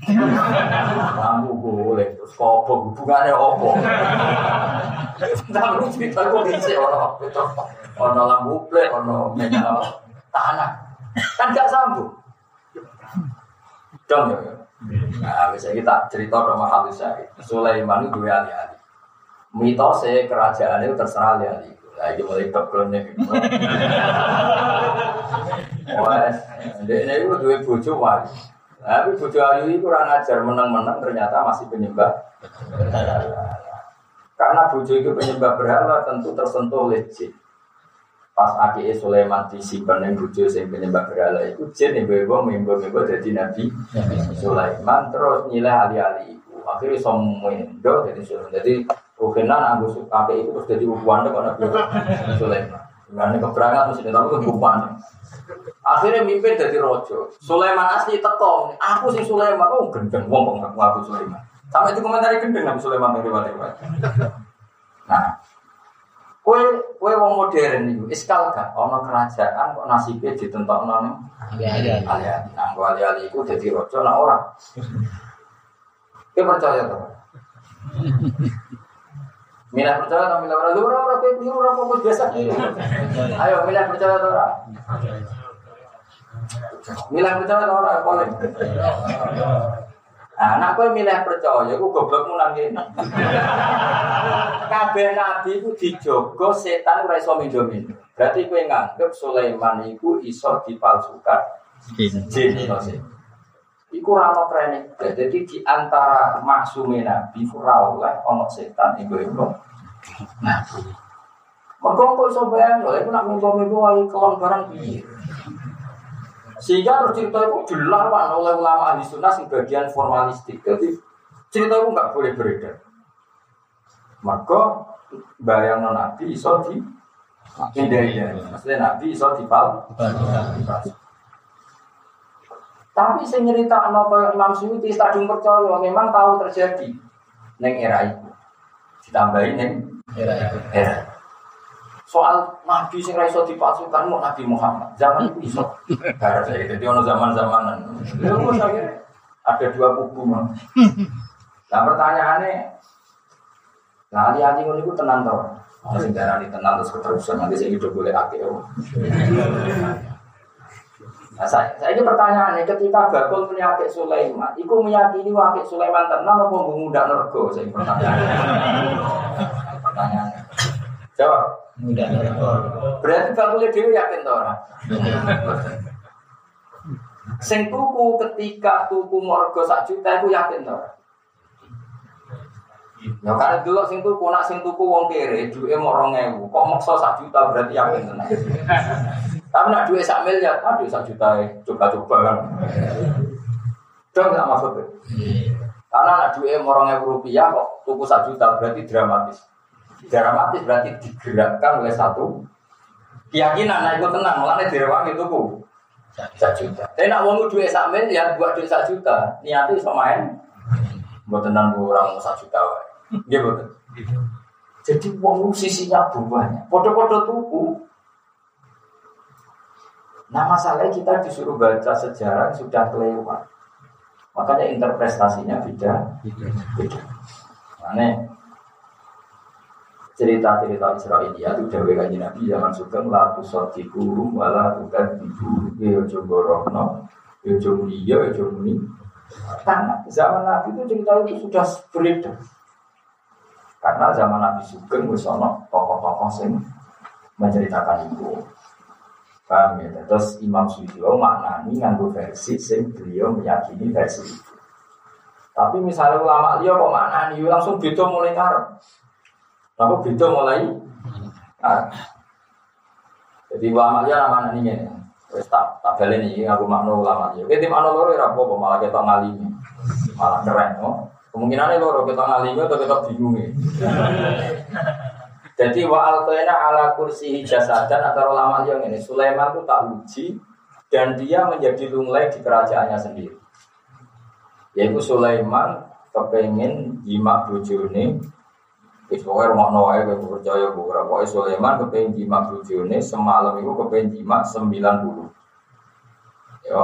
lampu guling terus kobong hubungannya opo tapi cerita kok bisa orang ono lampu plek ono menyala tanah. Kan gak sambung. Dong ya. Nah bisa kita cerita sama halus saya Sulaiman itu dua alih-alih. Mitosnya kerajaan itu terserah alih-alih. Nah, ini mulai kebelannya. Wah, ini itu dua bojo wali. Tapi bojo ayu itu kurang ajar menang-menang ternyata masih penyembah. Karena bojo itu penyembah berhala tentu tersentuh oleh jin. Pas Aki Sulaiman disimpan yang bojo yang penyembah berhala itu jin yang bawa mimbo-mimbo jadi Nabi Sulaiman terus nilai alih-alih itu. Akhirnya semua jadi Sulaiman. Jadi Rukinan aku suka itu terus jadi hubungan kok Nabi Sulaiman. Gimana keberangan mesti tapi hubungan. Akhirnya mimpin jadi rojo. Sulaiman asli teko. Aku sih Sulaiman. Oh gendeng wong kok ngaku Sulaiman. Sampai itu komentari gendeng Nabi Sulaiman dari lewat Nah, kue kue wong modern itu iskal gak ono kerajaan kok nasibnya ditentokno ning ali-ali. Nah, ali-ali itu jadi rojo nah orang. Kue percaya tuh. Milah percaya atau milah percaya? Orang orang kayak biru orang mau biasa. Ayo milah percaya atau orang? Milah percaya atau orang? Boleh. Anak gue milih percaya, gue goblokmu nanti. Kabeh nabi itu dijogo setan ora iso mindomin. Berarti gue nganggep Sulaiman itu iso dipalsukan. Jin iso. Iku rano training. Jadi di antara maksumin nabi ora oleh ono setan iku iku. Nah, mereka kok iso bayang lho, itu nak mimpi-mimpi wae kelon barang piye. Sehingga terus cerita itu dilarang oleh ulama ahli sunnah sebagian formalistik. Jadi cerita itu nggak boleh beredar. Maka bayang nabi iso di hindari ya. Maksudnya nabi iso dipal. Tapi saya cerita nopo Imam Suyuti stadium percaya memang tahu terjadi neng era itu. Ditambahin neng era itu. Era. Soal nabi sing ra iso dipasukan mau Nabi Muhammad. Zaman itu iso. Karena saya jadi ono zaman-zamanan. Terus ada dua kubu mah. Nah pertanyaannya, nah ali-ali ngono iku tenan to. Ono sing darani tenan terus keterusan nanti saya hidup boleh akeh. Nah, saya, saya ini pertanyaannya ketika Bakul punya akik Sulaiman, itu meyakini wakil Sulaiman tenang apa muda nergo? Saya pertanyaan. pertanyaannya. Jawab. Muda nergo. Berarti Bakul Dewi yakin toh orang? Sing tuku ketika tuku morgo sak juta itu yakin toh orang? Ya karena dulu sing tuku nak sing tuku wong kere, duwe mau ewu, kok maksa sak juta berarti yakin tenang. Tapi nak duit sak miliar, aduh sak juta coba-coba kan. Dong nggak maksudnya. Karena nak duit morong ewu rupiah kok tuku sak juta berarti dramatis. Dramatis berarti digerakkan oleh satu keyakinan. Nah itu tenang, malah direwangi tuku sak juta. Tapi nak uang duit sak miliar buat duit sak juta, niatnya sama main. Buat tenang orang sak juta, dia betul. Jadi uang sisinya banyak. Podo-podo tuku, Nah masalahnya kita disuruh baca sejarah sudah kelewat. Makanya interpretasinya beda. Beda. Makanya cerita-cerita Israelia itu dawe kanji Nabi zaman sugeng la tusaddiqu wala tukadzibu ya aja gorono ya aja mulia ya aja muni karena zaman Nabi itu cerita itu sudah beredar karena zaman Nabi Sugeng wis tokoh-tokoh sing menceritakan itu Paham ya? Terus Imam Suyuti maknani nganggo versi sing beliau meyakini versi. Tapi misalnya ulama dia kok maknani langsung beda mulai ngarep. Lalu beda mulai ngarep. Jadi ulama dia nama ini nih. Wes tak tak beli nih aku makna ulama dia. Kita makna loro ya apa malah kita ngalimi. Malah keren no. Kemungkinannya loro kita ngalimi atau kita bingung Jadi wa alqaina ala kursi jasadan antara ulama yang ini Sulaiman itu tak uji dan dia menjadi lunglai di kerajaannya sendiri. Yaitu Sulaiman kepengen jima bojone Wis pokoke rumah wae kowe percaya ora pokoke Sulaiman kepengen jima bojone semalam itu kepengen jima 90. Ya.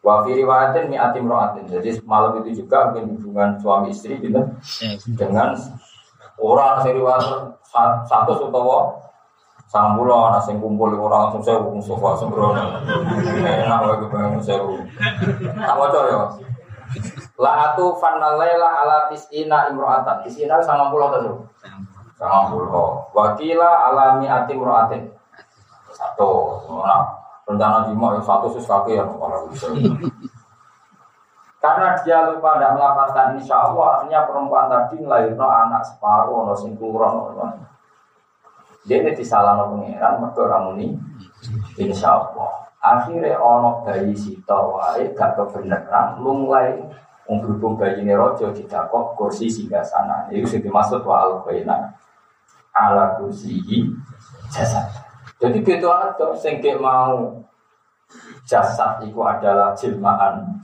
Wa fi riwayatin mi'atim ro'atin. Jadi malam itu juga mungkin hubungan suami istri gitu dengan orang sing satu utawa sang pulau anak sing kumpul orang langsung saya hukum sofa sembrono enak wae kepengen sewu. Tak waca ya la atu fanalaila ala tisina imro'atan tisina sama pulau tuh sama pulau wakila alami ati imro'atin satu nah, rencana lima yang satu sus kaki ya kalau bisa karena dia lupa tidak melaporkan insya Allah, akhirnya perempuan tadi melahirkan anak separuh, no no Dia ini disalah no pengiran, mereka ramuni insya Allah. Akhirnya ono bayi sita wae gak kebenaran, lunglai berhubung bayi ini rojo kok kursi singgah sana. Itu sih dimaksud wa al ala kursi jasad. Jadi gitu ada sengke mau jasad itu adalah jilmaan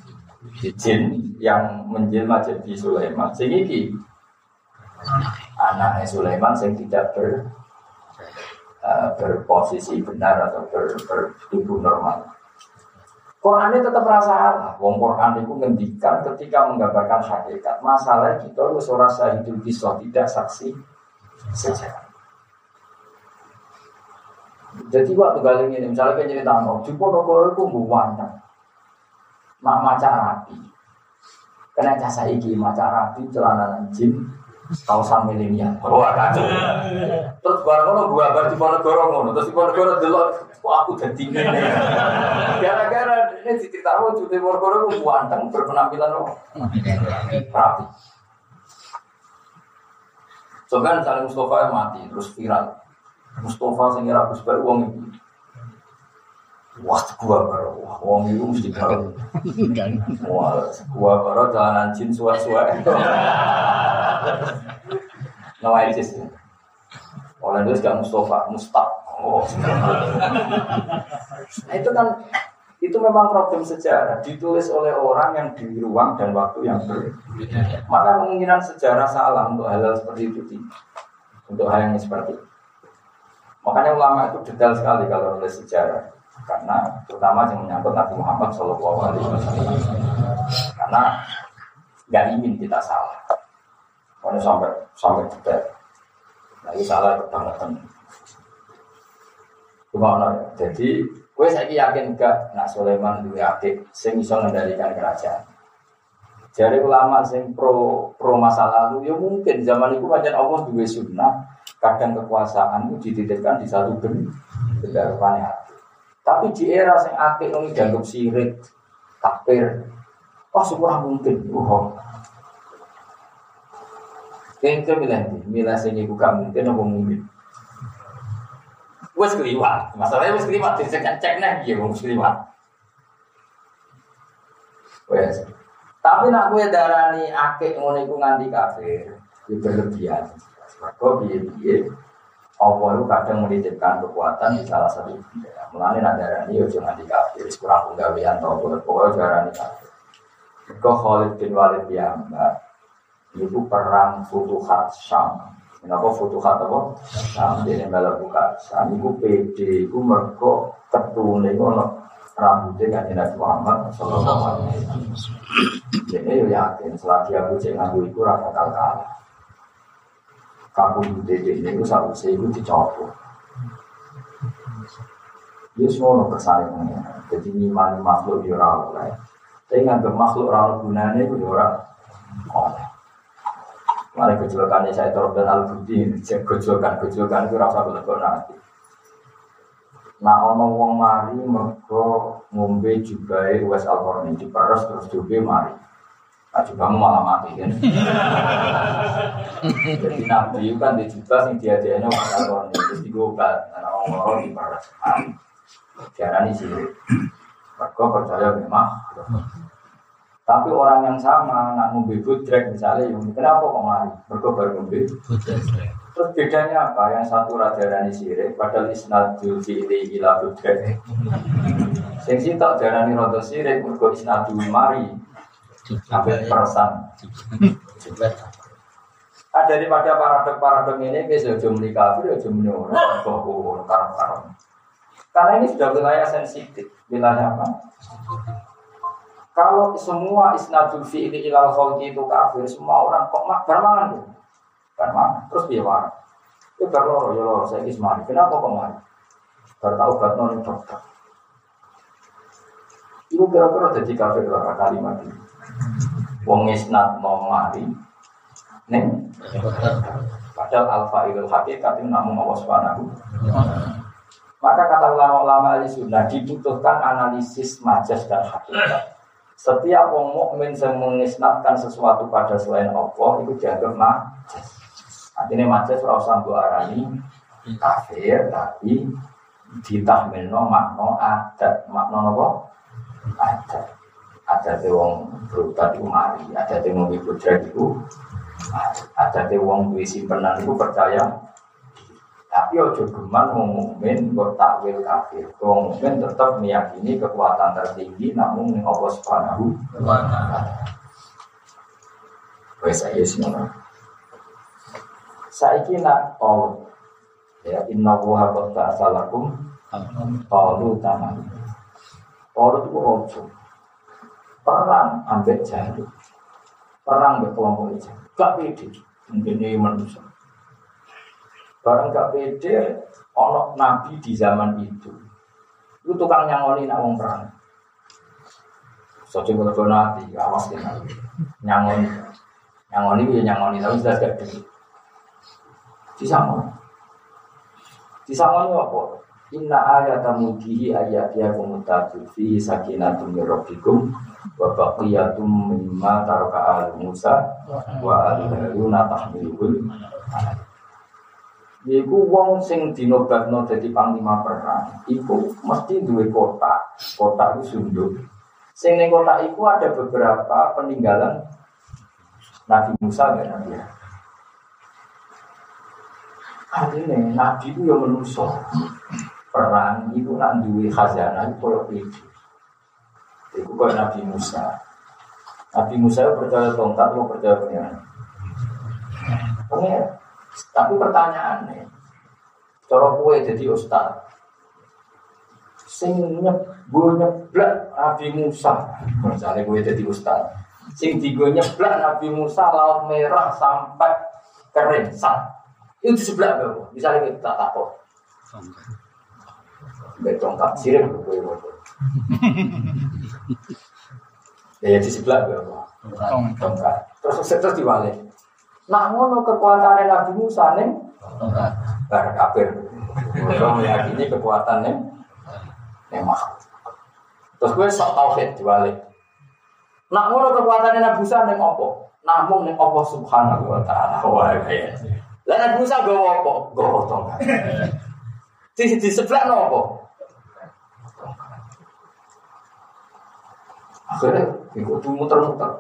jin yang menjelma jadi Sulaiman. Sehingga anaknya Sulaiman yang tidak ber, uh, berposisi benar atau ber, bertubuh normal. Quran ini tetap rasa Allah. Wong Quran itu ngendikan ketika menggambarkan hakikat. Masalah kita harus rasa hidup bisa tidak saksi sejarah. Jadi waktu kali ini, misalnya cerita, di pondok itu buwannya, mak maca rapi. Karena jasa iki maca rapi celana jin kausan milenial. Wah kacau. Terus barang ngono gua bar di Ponegoro ngono, terus di Ponegoro delok kok aku dadi ngene. Gara-gara ini diceritakan di Ponegoro ku ganteng berpenampilan rapi. Soalnya saling Mustafa mati terus viral. Mustafa sing ora Gus uang itu. Wah, gua baru, wah, wong itu mesti baru. Wah, gua baru jalanan jin suar-suar. Nama ISIS. Oleh itu gak Mustafa, Mustaf. Oh, nah, itu kan itu memang problem sejarah ditulis oleh orang yang di ruang dan waktu yang berbeda. Maka kemungkinan sejarah salah untuk hal-hal seperti itu untuk hal yang seperti itu. Makanya ulama itu detail sekali kalau nulis sejarah karena terutama yang menyangkut Nabi Muhammad Shallallahu Alaihi Wasallam karena nggak ingin kita salah Pokoknya sampai sampai detail lagi salah kebangetan Gimana? Jadi, gue saya yakin gak nak Sulaiman dua adik sing bisa mengendalikan kerajaan. Jadi ulama sing pro pro masa lalu ya mungkin zaman itu macam Allah dua sunnah kadang kekuasaan itu dititipkan di satu benda benda tapi di era yang akeh ini dianggap sirik, takbir. Oh, syukur mungkin. Oh. Kayaknya milih milih sing iku gak mungkin apa mungkin. Wes keliwat. Masalahnya wes keliwat dicek cek nih ya wes keliwat. Wes. Tapi nak gue darani akeh ngono iku nganti kafir, itu berlebihan. Kok piye-piye Allah itu kadang menitipkan kekuatan di salah satu benda. Mulanya nak darani yo jangan dikafir, kurang penggawean atau boleh pokoknya darani kafir. Kau Khalid bin Walid ya mbak, itu perang Futuhat Syam. Kenapa foto kata apa? Sampai ini malah buka. Sami ku PD, ku merko ketune ngono rambutnya kan Nabi Muhammad Sallallahu Alaihi Wasallam. Jadi yo yakin selagi aku cek nganggu itu bakal kalah. Dede ini itu satu itu dicopot. Dia semua kersane pengen. Jadi iman makhluk di orang lain. Tapi nganggep makhluk orang gunanya itu orang oleh. Mana kecelakaan saya terobet al budi, kecelakaan kecelakaan itu rasa berlebihan nanti. Nah ono wong mari mergo ngombe juga wes alkorni diperes terus juga mari. Nah juga malah mati kan. Jadi nabi itu kan dijuta sing dia dia nya wes alkorni terus digobat. Nah orang orang diperes. Tiara ini sih. Mergo percaya memang. Tapi orang yang sama nak ngombe budrek misalnya, yang kenapa kok mari? Mereka baru ngombe Terus bedanya apa? Yang satu raja rani sirik, padahal isnadul fi'li ila budrek. Sing sitok darani rada sirik, mereka isnadul mari. Sampai perasaan. Ada daripada paradok-paradok ini, bisa jumlah kafir, jumlah orang, bahwa karang-karang. Karena ini sudah wilayah sensitif. Wilayah apa? Kalau semua isnadul fi'li ilal khalqi itu kafir, semua orang kok mak bermangan tuh. Bermangan. Terus dia marah. Itu berloro, ya loro, saya kismari. Kenapa kok marah? Bertahu bat non dokter. Itu kira-kira jadi kafir lah kalimat ini. Wong isnad mau mari, neng. Padahal alfa ilul hakikat itu namun awas panahu. Maka kata ulama-ulama ahli sunnah dibutuhkan analisis majas dan hakikat. Setiap wong mukmin yang mengisnatkan sesuatu pada selain Allah itu dianggap majas. Artinya majas ora usah arani kafir tapi ditahmilno makna adat. Makna apa? Adat. Ada wong berubat itu mari, ada wong ibu itu ada wong duwe simpenan itu percaya tapi ojo geman wong mukmin kok takwil kafir. Wong mukmin tetap meyakini kekuatan tertinggi namun ning Allah Subhanahu wa taala. Wes saya semua. Saiki nak tol ya inna wa qad ta'alakum qalu tamam. Tol itu ojo. Perang ambek jahat. Perang ambek kelompok itu. Gak pede. Mungkin ini manusia. Barang gak pede, ono nabi di zaman itu. Itu tukang nyangoni nak wong perang. Sojo kalau nanti, awas ya nyangoni. Nyangoni ya nyangoni, tapi sudah gak di. Disangoni. Disangoni apa? Inna ayat mudihi ayat ya kumutatu fi sakinatum mirrobikum wa baqiyatum mimma taraka al Musa wa al Haruna tahmilul Iku wong sing dinobatno dadi panglima perang, iku mesti duwe kota. Kota itu sunduk. Sing ning kota iku ada beberapa peninggalan Nabi Musa dan Nabi Artinya Nabi itu yang menuso perang itu nak duwe khazanah koyo itu. Iku koyo Nabi Musa. Nabi Musa percaya tongkat, mau percaya pengiran. Pengiran. Tapi pertanyaannya, cara kue jadi ustad, sing gue nyeblak Nabi Musa, misalnya gue jadi ustad, sing di gue nyeblak Nabi Musa laut merah sampai kering sat, itu sebelah gue, misalnya kita tak takut. Betongkap sirim gue Ya di sebelah gue, tongkat. Terus terus diwalik. Nah ngono kekuatan Nabi Musa nih, bar kafir. Mereka meyakini kekuatan nih, memang. Terus gue sok tauhid diwalik. Nah ngono kekuatan Nabi Musa nih opo? Namun nih opo subhanahu wa taala. Wah kayak. Lah Nabi Musa gue opo? Gue tongkat. Di di sebelah nopo? Akhirnya, ikut muter-muter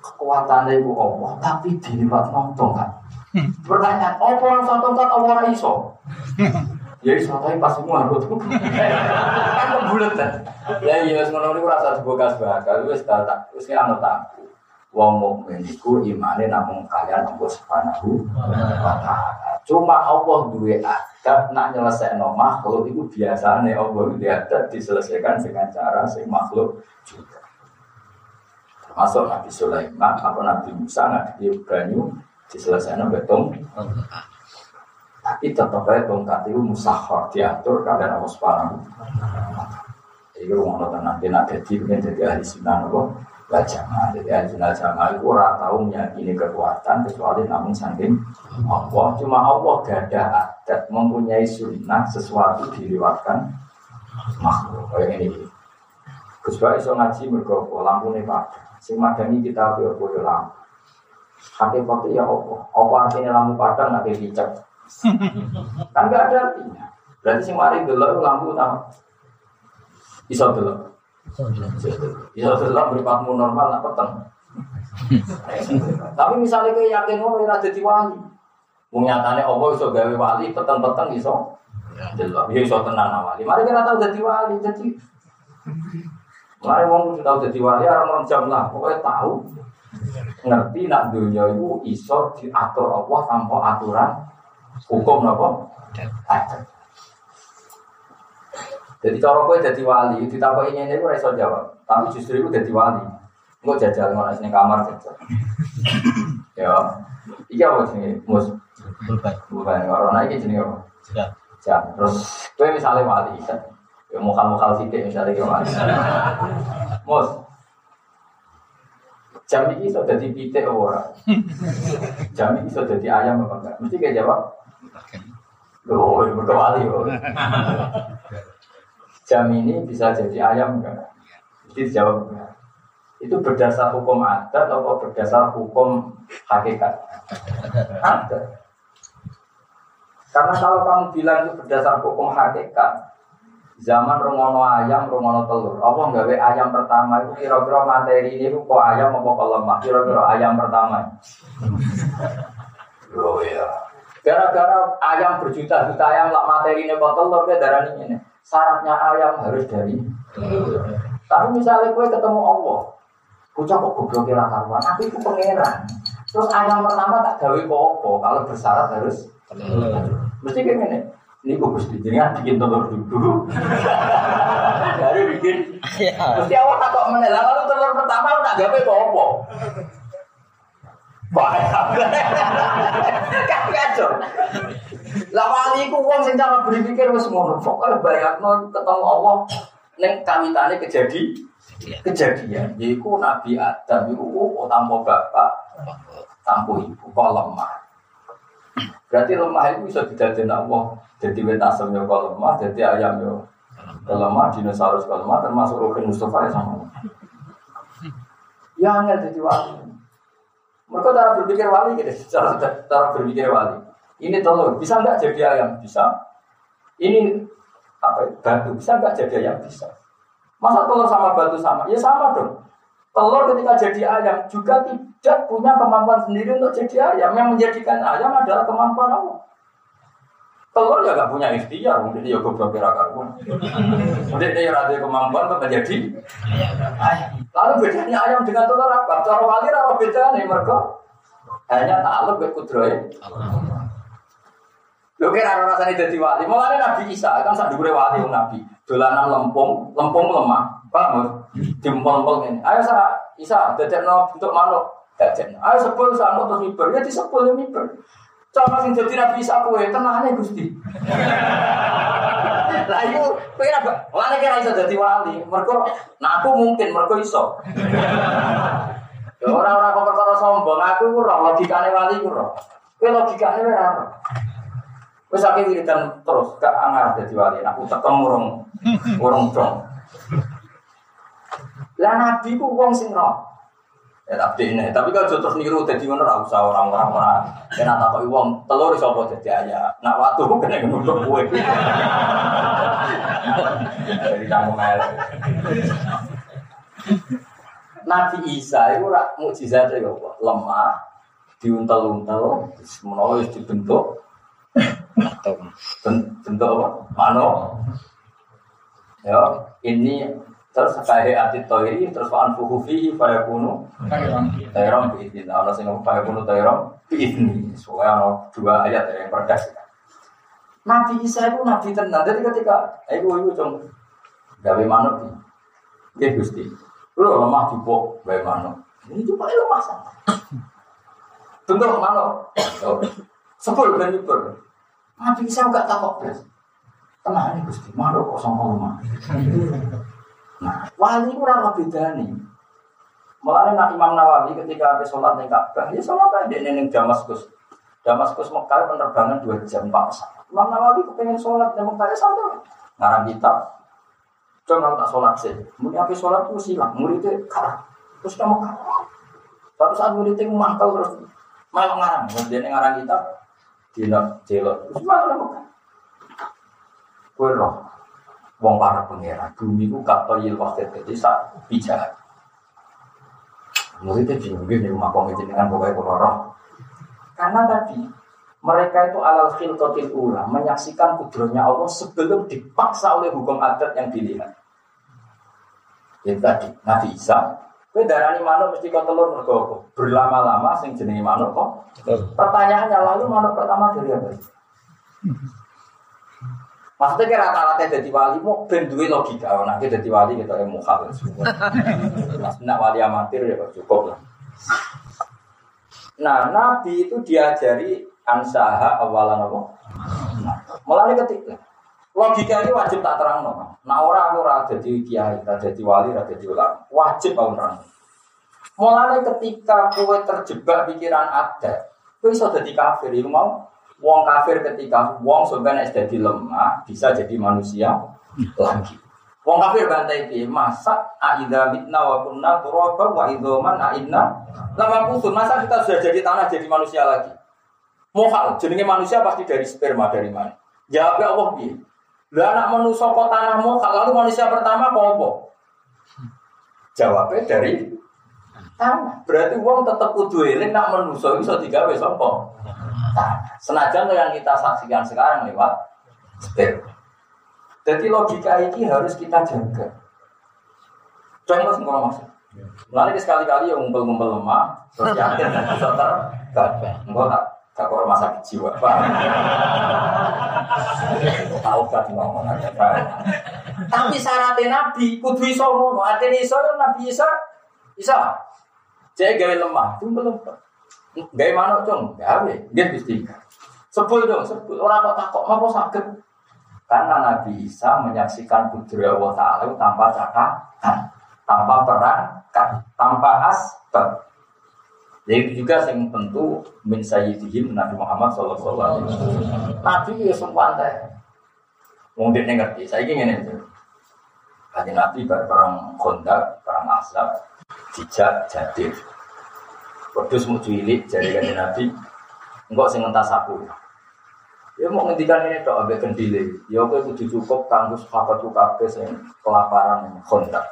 kekuatannya ibu Allah, tapi diliwat nonton kan. Pertanyaan, apa yang satu tongkat apa orang iso? Ya iso tapi pas semua aku tuh kan bulat kan. Ya iya semono niku rasa dibuka bakal wis tak wis anu tak. wong mukmin iku imane namung kalian Allah Subhanahu wa taala. Cuma Allah duwe adab nak nyelesaikno makhluk itu biasane Allah duwe adab diselesaikan dengan cara sing makhluk juga. Termasuk Nabi Sulaiman atau Nabi Musa Nabi Ibrahim diselesaikan betung. Tapi tetap aja tongkat itu musahar diatur kalian Allah Subhanahu Jadi rumah nonton nanti nak jadi jadi ahli sunnah lah jamaah jadi ahli sunnah jamaah itu orang tahu meyakini kekuatan kecuali namun saking Allah. Cuma Allah gak ada adat mempunyai sunnah sesuatu diriwatkan makhluk. Kayak ini. Gus Baik so ngaji mergopo lampu nih pak sing madani kita apa ya lampu Hakikatnya ya apa? Apa artinya lampu padang nanti dicek kan gak ada artinya. Berarti si mari dulu lampu utama. Iso dulu. Iso dulu berpakmu normal lah peteng. Tapi misalnya kayak yakin ngono ora dadi wali. Wong nyatane apa iso gawe wali peteng-peteng iso. Delok, ya iso tenan wali. Mari kita tahu dadi wali, jadi Mari wong kudu tahu dadi wali orang orang jam lah, pokoknya tahu ngerti nak dunia itu iso diatur Allah tanpa aturan Hukum apa? Adat. Jadi cara gue jadi wali, ditapa ini ini gue iso jawab. Tapi justru itu jadi wali. Gue jajal ngono sini kamar jajal. ya, iya apa sih mus? Bukan. Bukan. Orang naik jadi apa? Jam. Terus gue misalnya wali? Ya mukal-mukal sidik misalnya wali. Mus, jam ini sudah jadi pitik orang. Jam ini sudah jadi ayam apa enggak? Mesti kayak jawab. Loh, berkewali Jam ini bisa jadi ayam enggak? Jadi dijawab enggak. Itu berdasar hukum adat atau berdasar hukum hakikat? Adat. Karena kalau kamu bilang itu berdasar hukum hakikat, zaman rungono ayam, rungono telur. Apa nggawe ayam pertama itu kira-kira materi ini kok ayam apa kok lemah? Kira-kira ayam pertama. Oh ya. Gara-gara ayam berjuta-juta ayam lah materi ini botol telur darah ini. Syaratnya ayam harus dari. Tapi misalnya gue ketemu Allah, bocah kok goblok kira karuan, aku itu pangeran. Terus ayam pertama tak gawe popo, kalau bersyarat harus. Mesti kayak gini. Ini gue mesti jadi bikin telur dulu. Dari bikin. Mesti awal takut menela lalu telur pertama tak gawe popo. Bahaya. Kan kacau. Lah wali ku wong sing cara berpikir wis ngono. Pokoke bayangno ketemu Allah ning kawitane kejadi kejadian yaiku Nabi Adam iku oh, tanpa bapak tanpa ibu kok lemah. Berarti lemah itu bisa didadekno Allah. Jadi wet asam kok lemah, jadi ayam yo lemah, dinosaurus kok lemah termasuk Rukin Mustafa ya sama. Ya angel jadi wali. Mereka cara berpikir wali gitu, cara, cara berpikir wali. Ini telur, bisa nggak jadi ayam? Bisa. Ini apa ya, batu, bisa nggak jadi ayam? Bisa. Masa telur sama batu sama? Ya sama dong. Telur ketika jadi ayam juga tidak punya kemampuan sendiri untuk jadi ayam. Yang menjadikan ayam adalah kemampuan Allah. Telur ya gak punya ikhtiar, mungkin dia goblok kira karuan. Mungkin dia ada kemampuan untuk menjadi ayam. Lalu bedanya ayam dengan telur apa? Cara wali apa bedanya mereka? Hanya takluk ke kudroy. Lho kira ora rasane dadi wali. Mulane Nabi Isa kan sak dhuwure wali Nabi. Dolanan lempung, lempung lemah. Paham? Dimpol-pol ngene. Ayo sa Isa dadekno bentuk manuk. Dadekno. Ayo sepul sa terus miber. Ya disepul ya miber. Cara sing dadi Nabi Isa kowe tenane Gusti. Lah iku kowe ora Mulane kira iso wali. Mergo nah aku mungkin mergo iso. Ya ora-ora kok perkara sombong, aku ku ora logikane wali ku ora. Kowe logikane ora. Wes akeh wiridan terus gak angar dadi wali. Aku tekem urung urung dong. Lah nabi ku wong sing roh. Ya tapi ini, tapi kalau terus niru jadi mana ora usah orang-orang ora. Kena takoki wong telur iso apa dadi ayah. Nak waktu kena nunduk kowe. Jadi kamu elek. Nabi Isa itu rak mukjizat ya lemah, diuntel-untel, menawa wis dibentuk bentuk apa? Mano. Ya, ini Terus kaya hati toiri terus an fuhu fihi faya kunu tayrom biidin. Allah sing faya kunu tayrom biidni. Soalnya ada dua ayat yang perdas. Nabi Isa itu nabi tenan. Jadi ketika ibu ibu cung gawe manuk dia gusti. Lu lemah jupuk gawe manuk. Ini juga lemah sama. Bentuk manuk. Sepul dan nyukur. Nabi Isa enggak takut belas. Tenang ini gusti. Manuk lemah. Nah, wali itu orang beda nih. Mulanya nak Imam Nawawi ketika habis sholat di Ka'bah, ya sholat aja di neng Damaskus. Damaskus Mekah penerbangan dua jam empat pesawat. Imam Nawawi kepengen sholat di Mekah ya santai. Ngarang kitab. Jangan tak sholat sih. Mungkin habis sholat itu silang. Muridnya kalah. Terus kamu kalah. Suatu saat muridnya mangkal terus malah ngarang. Kemudian ngarang kitab. Dina jelot. Terus malah. Kue roh wong para pangeran bumi ku kata yil waktu jadi sak bijak muridnya bingung nih rumah kong dengan pokoknya kororoh karena tadi mereka itu alal khilqatil ula menyaksikan kudronya Allah sebelum dipaksa oleh hukum adat yang dilihat. Itu tadi Nabi Isa Kowe darani manuk mesti kau telur mergo Berlama-lama sing jenenge manuk kok. Pertanyaannya lalu manuk pertama dari apa? Maksudnya kira rata-rata jadi wali, mau ben duwe logika. Oh, nanti jadi wali kita yang mukhal. Mas nak wali amatir ya cukup lah. Nah, Nabi itu diajari ansaha awalan apa? Melalui ketika logika ini wajib tak terang no. Nah orang aku rada jadi kiai, rada jadi wali, rada jadi ulama. Wajib aku terang. Mulai ketika kue terjebak pikiran ada, kue bisa jadi kafir, mau Wong kafir ketika wong sebenarnya jadi lemah bisa jadi manusia lagi. Wong kafir bantai piye? Masa aida mitna wa kunna turaba wa idoman aina lama kusur. Masa kita sudah jadi tanah jadi manusia lagi? Mohal, jenenge manusia pasti dari sperma dari mana? Jawabnya Allah piye? Lah anak manusia kok tanah mohal, lalu manusia pertama kok apa? Jawabnya dari tanah. Berarti wong tetap kudu eling nak manusia iso digawe sapa? Senajan yang kita saksikan sekarang lewat sperma. Jadi logika ini harus kita jaga. Contoh semua maksud. Lalu sekali-kali yang ngumpul-ngumpul lemah, terus yakin dan bisa tergabah. Enggak tak tak rumah sakit jiwa. Tahu kan ngomong. Tapi syaratnya Nabi, kudu iso ngono. Artinya iso Nabi Isa, Isa. Jadi gawe lemah, itu belum. Gawe mana cung? Gawe, dia mesti. Sebut dong, sebut orang kok takut apa sakit? Karena Nabi Isa menyaksikan kudri Allah Taala tanpa cakapan, tanpa perangkat, tanpa asbab. Jadi juga yang tentu min sayyidihim Nabi Muhammad sallallahu alaihi wasallam. Nabi ya sempat Mungkin ngerti, saya ingin itu. Kaji Nabi perang kondak, perang asap, dijak, jadir. Wedus mau cilik jadi kan Nabi. Enggak sing entas aku. Ya mau ngendikan ini tok ambek kendile. Ya kowe kudu cukup kanggo sahabat kabeh sing kelaparan kontak.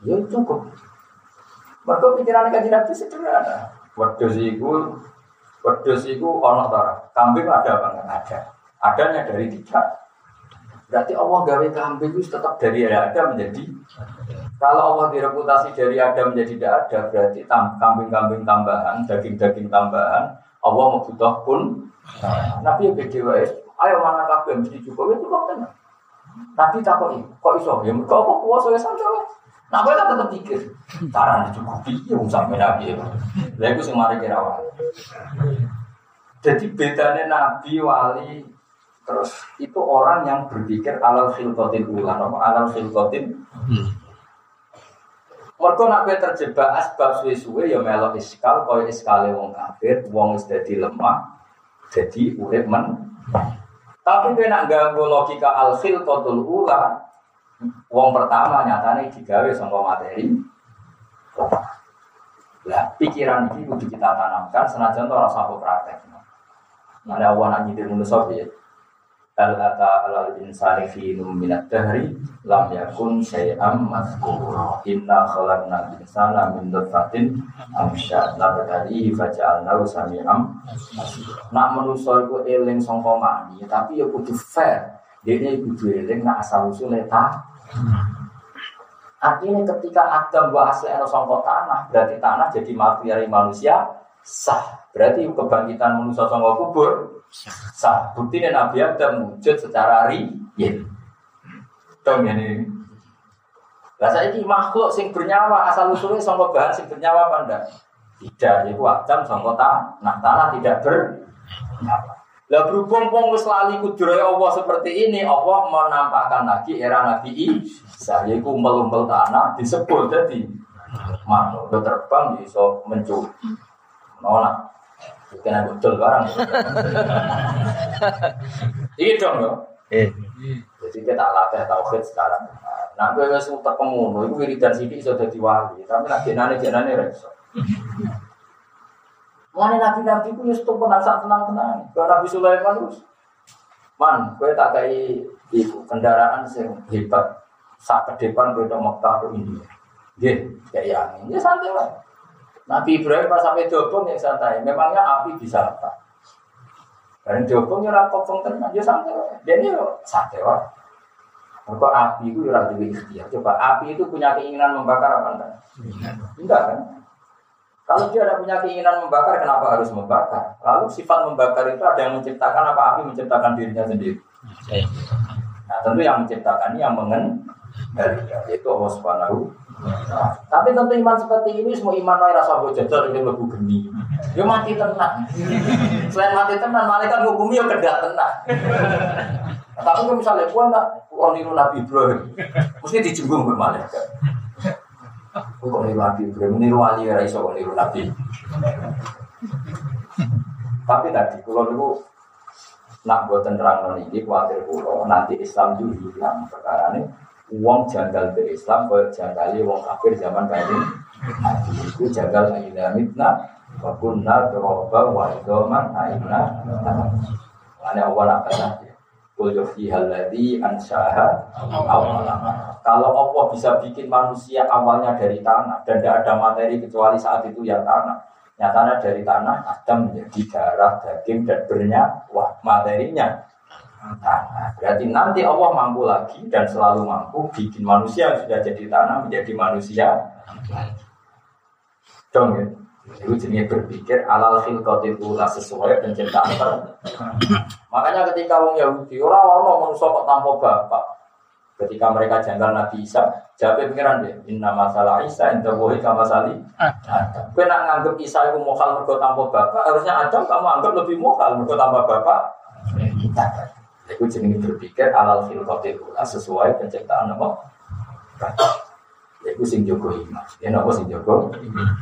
Ya cukup. Mereka pikiran kaji Nabi sederhana. Wedus iku wedus iku ana ta Kambing ada apa enggak ada. Adanya dari tiga. Berarti Allah gawe kambing itu tetap dari ada menjadi kalau Allah direputasi dari ada menjadi tidak ada, berarti kambing-kambing tambahan, daging-daging tambahan, Allah mau butuh pun. Nabi gede wae, ayo mana kabeh mesti cukup itu kok tenan. Nabi takoi, kok iso? Ya mergo apa kuwasa ya sanjol. Nah, gue kan tetap pikir, cara dicukupi, ya sampai nabi ya. Lah itu sing mari kira Jadi bedanya nabi, wali, terus itu orang yang berpikir alal filkotin ulan, alal filkotin mereka nak terjebak asbab suwe-suwe ya melok iskal, kau iskale wong kafir, wong wis dadi lemah, jadi urip men. Tapi kowe nak ganggu logika al khilqatul ula, wong pertama nyatane digawe sangka materi. Lah pikiran ini kudu kita tanamkan senajan ora sapa praktek. Nah, ada awan nyitir manusa piye? Hal ata alal insani fi minat dahri lam yakun syai'am mazkura. Inna khalaqna insana min nutfatin amsyad nabtali faja'alnahu sami'am nak manusa iku eling sangka mani tapi ya kudu fair. Dene kudu eling nak asal usule ta Artinya ketika Adam wa asli atau songkot tanah, berarti tanah jadi materi manusia sah. Berarti kebangkitan manusia songkot kubur sah. Bukti Nabi Adam wujud secara real. Dong ini. Lah saya ini makhluk sing bernyawa asal usulnya songkot bahan sing bernyawa apa enggak? Tidak, itu Adam songkot tanah. Nah, tanah tidak bernyawa. Lah berhubung wong wis lali Allah seperti ini, Allah menampakkan lagi era Nabi Isa yaiku umpel-umpel tanah disebut jadi makhluk terbang iso mencuri. Nona. Kena betul barang. Iya dong yo. Eh. Jadi kita latih tauhid sekarang. Nah, gue wis utek kemono, iku wiridan sithik iso dadi wali, tapi nek jenane-jenane ra iso. Mulane nabi-nabi ku wis tumpun sak tenang-tenang. Kalau Nabi Sulaiman terus Man, gue tak kayak itu kendaraan sing hebat. Saat ke depan gue udah Mekah ke India. Dia kayak yang ini, ya santai lah. Nabi Ibrahim pas sampai dobong ya santai. Memangnya api bisa apa? Karena dobong ya rapot tenang, dia santai lah. Dia ini santai lah. Kok api itu ya juga ikhtiar. Coba api itu punya keinginan membakar apa enggak? Enggak kan? Kalau dia ada punya keinginan membakar, kenapa harus membakar? Lalu sifat membakar itu ada yang menciptakan apa api menciptakan dirinya sendiri. Nah tentu yang menciptakan ini yang mengendali, yaitu Allah Subhanahu. Nah, tapi tentu iman seperti ini semua iman wae rasa bojajar ini lebih geni. Dia mati tenang. Selain mati tenang, malaikat menghukumi ya kedak tenang. Tapi kalau misalnya gua enggak, gua niru Nabi Ibrahim, mesti dijenggung ke malaikat. Kok niru Nabi Ibrahim, niru wali ya iso niru Nabi. Tapi tadi kalau niku nak buatan terang ini khawatir pulau nanti Islam juga hilang perkara ini uang janggal ke Islam kau janggali uang kafir zaman kaini itu janggal aina mitna wa kunna turoba wa idoman aina mana awal saja? Kullu haladi ansyaha Kalau Allah bisa bikin manusia awalnya dari tanah dan tidak ada materi kecuali saat itu ya tanah. Nyatanya dari tanah Adam menjadi darah, daging dan bernyawa materinya tanah. Berarti nanti Allah mampu lagi dan selalu mampu bikin manusia yang sudah jadi tanah menjadi manusia. Dong ya. Itu jenis berpikir alal khilqatil ula sesuai penciptaan. Makanya ketika wong Yahudi orang orang manusia kok tanpa bapak. Ketika mereka janggal Nabi Isa, jawab pengiran deh, inna masalah Isa, inta wohi kama sali. Kau nak nganggep Isa itu mokal mergo tanpa bapak, harusnya Adam kamu anggap lebih mokal mergo tanpa bapak. Itu jenis berpikir alal ula sesuai penciptaan apa? Itu sing jogo iman. Ya apa sing jogo?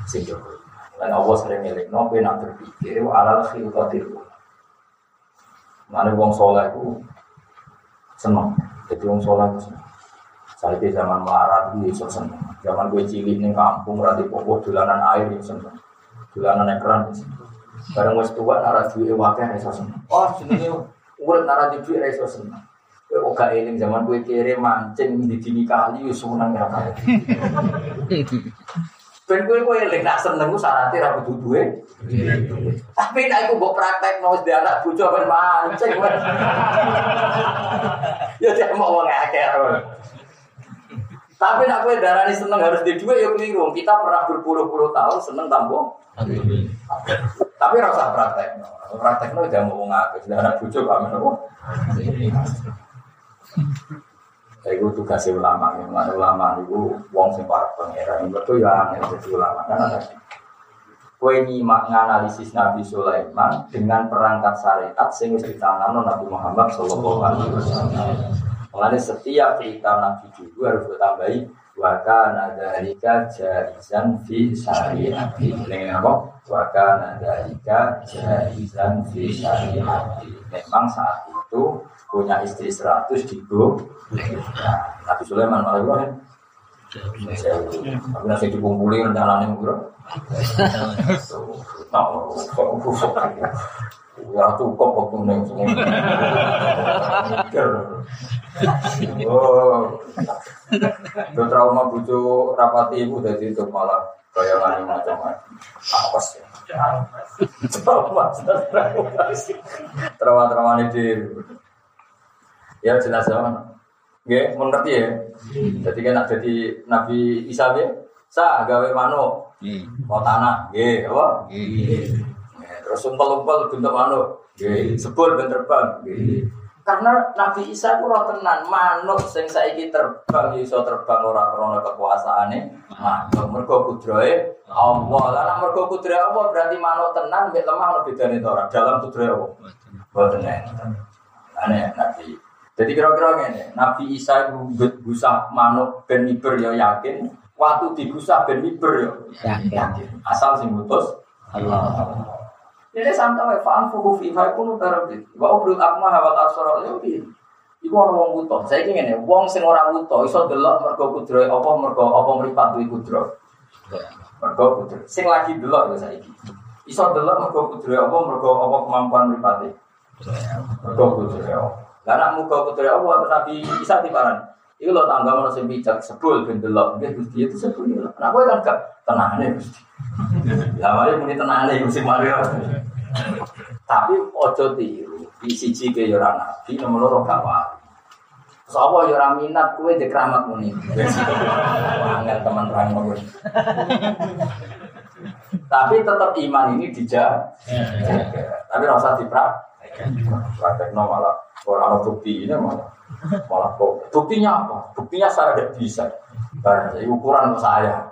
Sing jogo dan Allah sering milik no, nak berpikir alal khilqatil Mana wong soleh itu seneng. Jadi wong soleh itu seneng. Saya di zaman melarat itu seneng. Zaman gue cilik nih kampung berarti pokok dolanan air itu seneng. Dolanan ekran itu seneng. Barang wis tua nara duwe wakil iso seneng. Oh jenenge urip nara duwe iso seneng. Kowe gak eling zaman gue kere mancing di dini kali ya Ben kowe kowe lek nak seneng ku syaratnya ra kudu duwe. Tapi nek aku mbok praktek no wis anak bojo ben mancing. Ya dia mau wong akeh. Tapi nak kowe darani seneng harus di duwe ya keliru. Kita pernah berpuluh-puluh tahun seneng tampo. Tapi rasa praktek. Praktek no jangan mau wong akeh. Anak bojo kok ngono. Itu tugasnya ulama, yang mana ulama itu wong sing para pangeran, itu ya yang jadi ulama karena tadi. Kue nyimak nganalisis Nabi Sulaiman dengan perangkat syariat sing wis ditangani Nabi Muhammad Shallallahu Alaihi Wasallam. Mengenai setiap cerita Nabi dulu harus ditambahi waka nadalika jarizan fi syariat. Dengan apa? Waka nadalika jarizan fi syariat. Memang saat itu punya istri seratus digo Nabi Sulaiman malah kan tapi nasi dikumpuli rencananya bro ya cukup waktu neng semua oh. Itu trauma bucu rapati ibu dari itu malah bayangan macam-macam. Awas ya. Trauma trauma trauma ini ya jelas ya. Nggih, mengerti ya. Jadi kan ada di Nabi Isa ya, sa gawe manuk, kau tanah, nggih, apa? Terus umpel-umpel bentuk nggih, sebul ben terbang. Karena Nabi Isa itu roh tenan, manuk sing saiki terbang iso terbang ora krana kekuasaane. Manuk mergo kudrahe Allah. Lah nek mergo kudrahe Allah berarti manuk tenan mek lemah ono bedane to ora dalam kudrahe Allah. Boten enten. Ane Nabi. Jadi kira-kira ngene, Nabi Isa itu gusah manuk ben miber ya yakin, waktu digusah ben miber ya yakin. Asal sing mutus Allah. Ini santai, fa'an fuhu fi fa'ikunu tarabit. Wa ubrul akma hawat ya piye. Iku ana wong buta. Saiki ngene, wong sing ora buta iso delok mergo kudrohe apa mergo apa mripat duwe kudro. Mergo kudro. Sing lagi delok ya saiki. Iso delok mergo kudrohe apa mergo apa kemampuan mripate. Mergo kudrohe. Lah nek muga kudrohe apa Nabi Isa tibaran. Iku lho tangga sing bijak sebul ben delok. Nggih Gusti itu sebul. Nah kowe kan gak tenane Gusti. Lah muni tenane Gusti Mario. Tapi ojo tiru, di siji ke yora nabi, nomor loro gak wali. Sopo yora minat kue di keramat muni. Angel teman ngomong. Tapi tetap iman ini dijaga. Tapi rasa diprak. Praktekno malah orang bukti ini malah malah kok. Buktinya apa? Buktinya saya tidak bisa. Barang ukuran saya.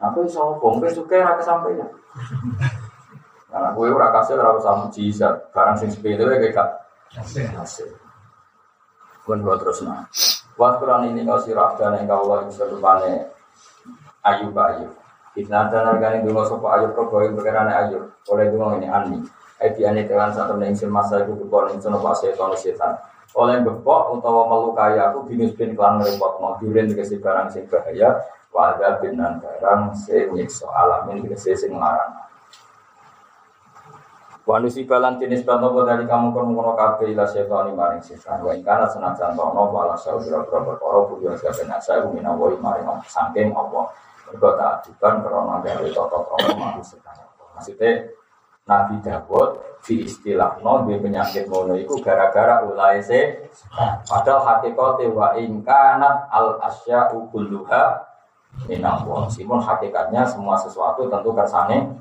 Aku iso bong, suka raka sampai ya. Karena gue ora kasih ora usah mujizat, barang sing sepele kayak gak hasil. Pun buat terus nah. Buat Quran ini kau sirah dan yang kau Allah bisa rupane ayu ayu. Kita dan harganya dulu sopo ayu pro boy berkenan ayu. Oleh dulu ini ani. Edi ani telan satu neng sil masa itu kebon ing sono pas setan setan. Oleh gepok utawa melukai aku binus bin repot mau duren dikasih barang sing bahaya. Wada binan barang sing nyiksa alamin dikasih sing larang. Wanusi balan jenis bantu dari kamu kono kono kafe ila setan maring setan. Wa ingkana senajan tono wala sau biro biro berkoro budiyo sebenarnya saya umina woi maring sangking Allah. Mereka tak adukan karena dari toto toto mahu setan. Maksudnya Nabi Dawud no di penyakit mono itu gara-gara ulai se. Padahal hakikatnya wa ingkanat al asya ukuluha minallah. Meskipun hakikatnya semua sesuatu tentu kersane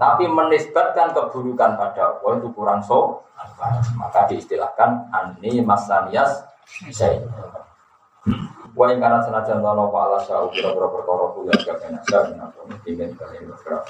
Tapi menisbatkan keburukan pada Allah itu kurang so. Maka diistilahkan ani masanias saya. Wa yang karena senajan tono wa ala sya'u kira-kira perkara kuliah gak enak saya ingin kalian bergerak.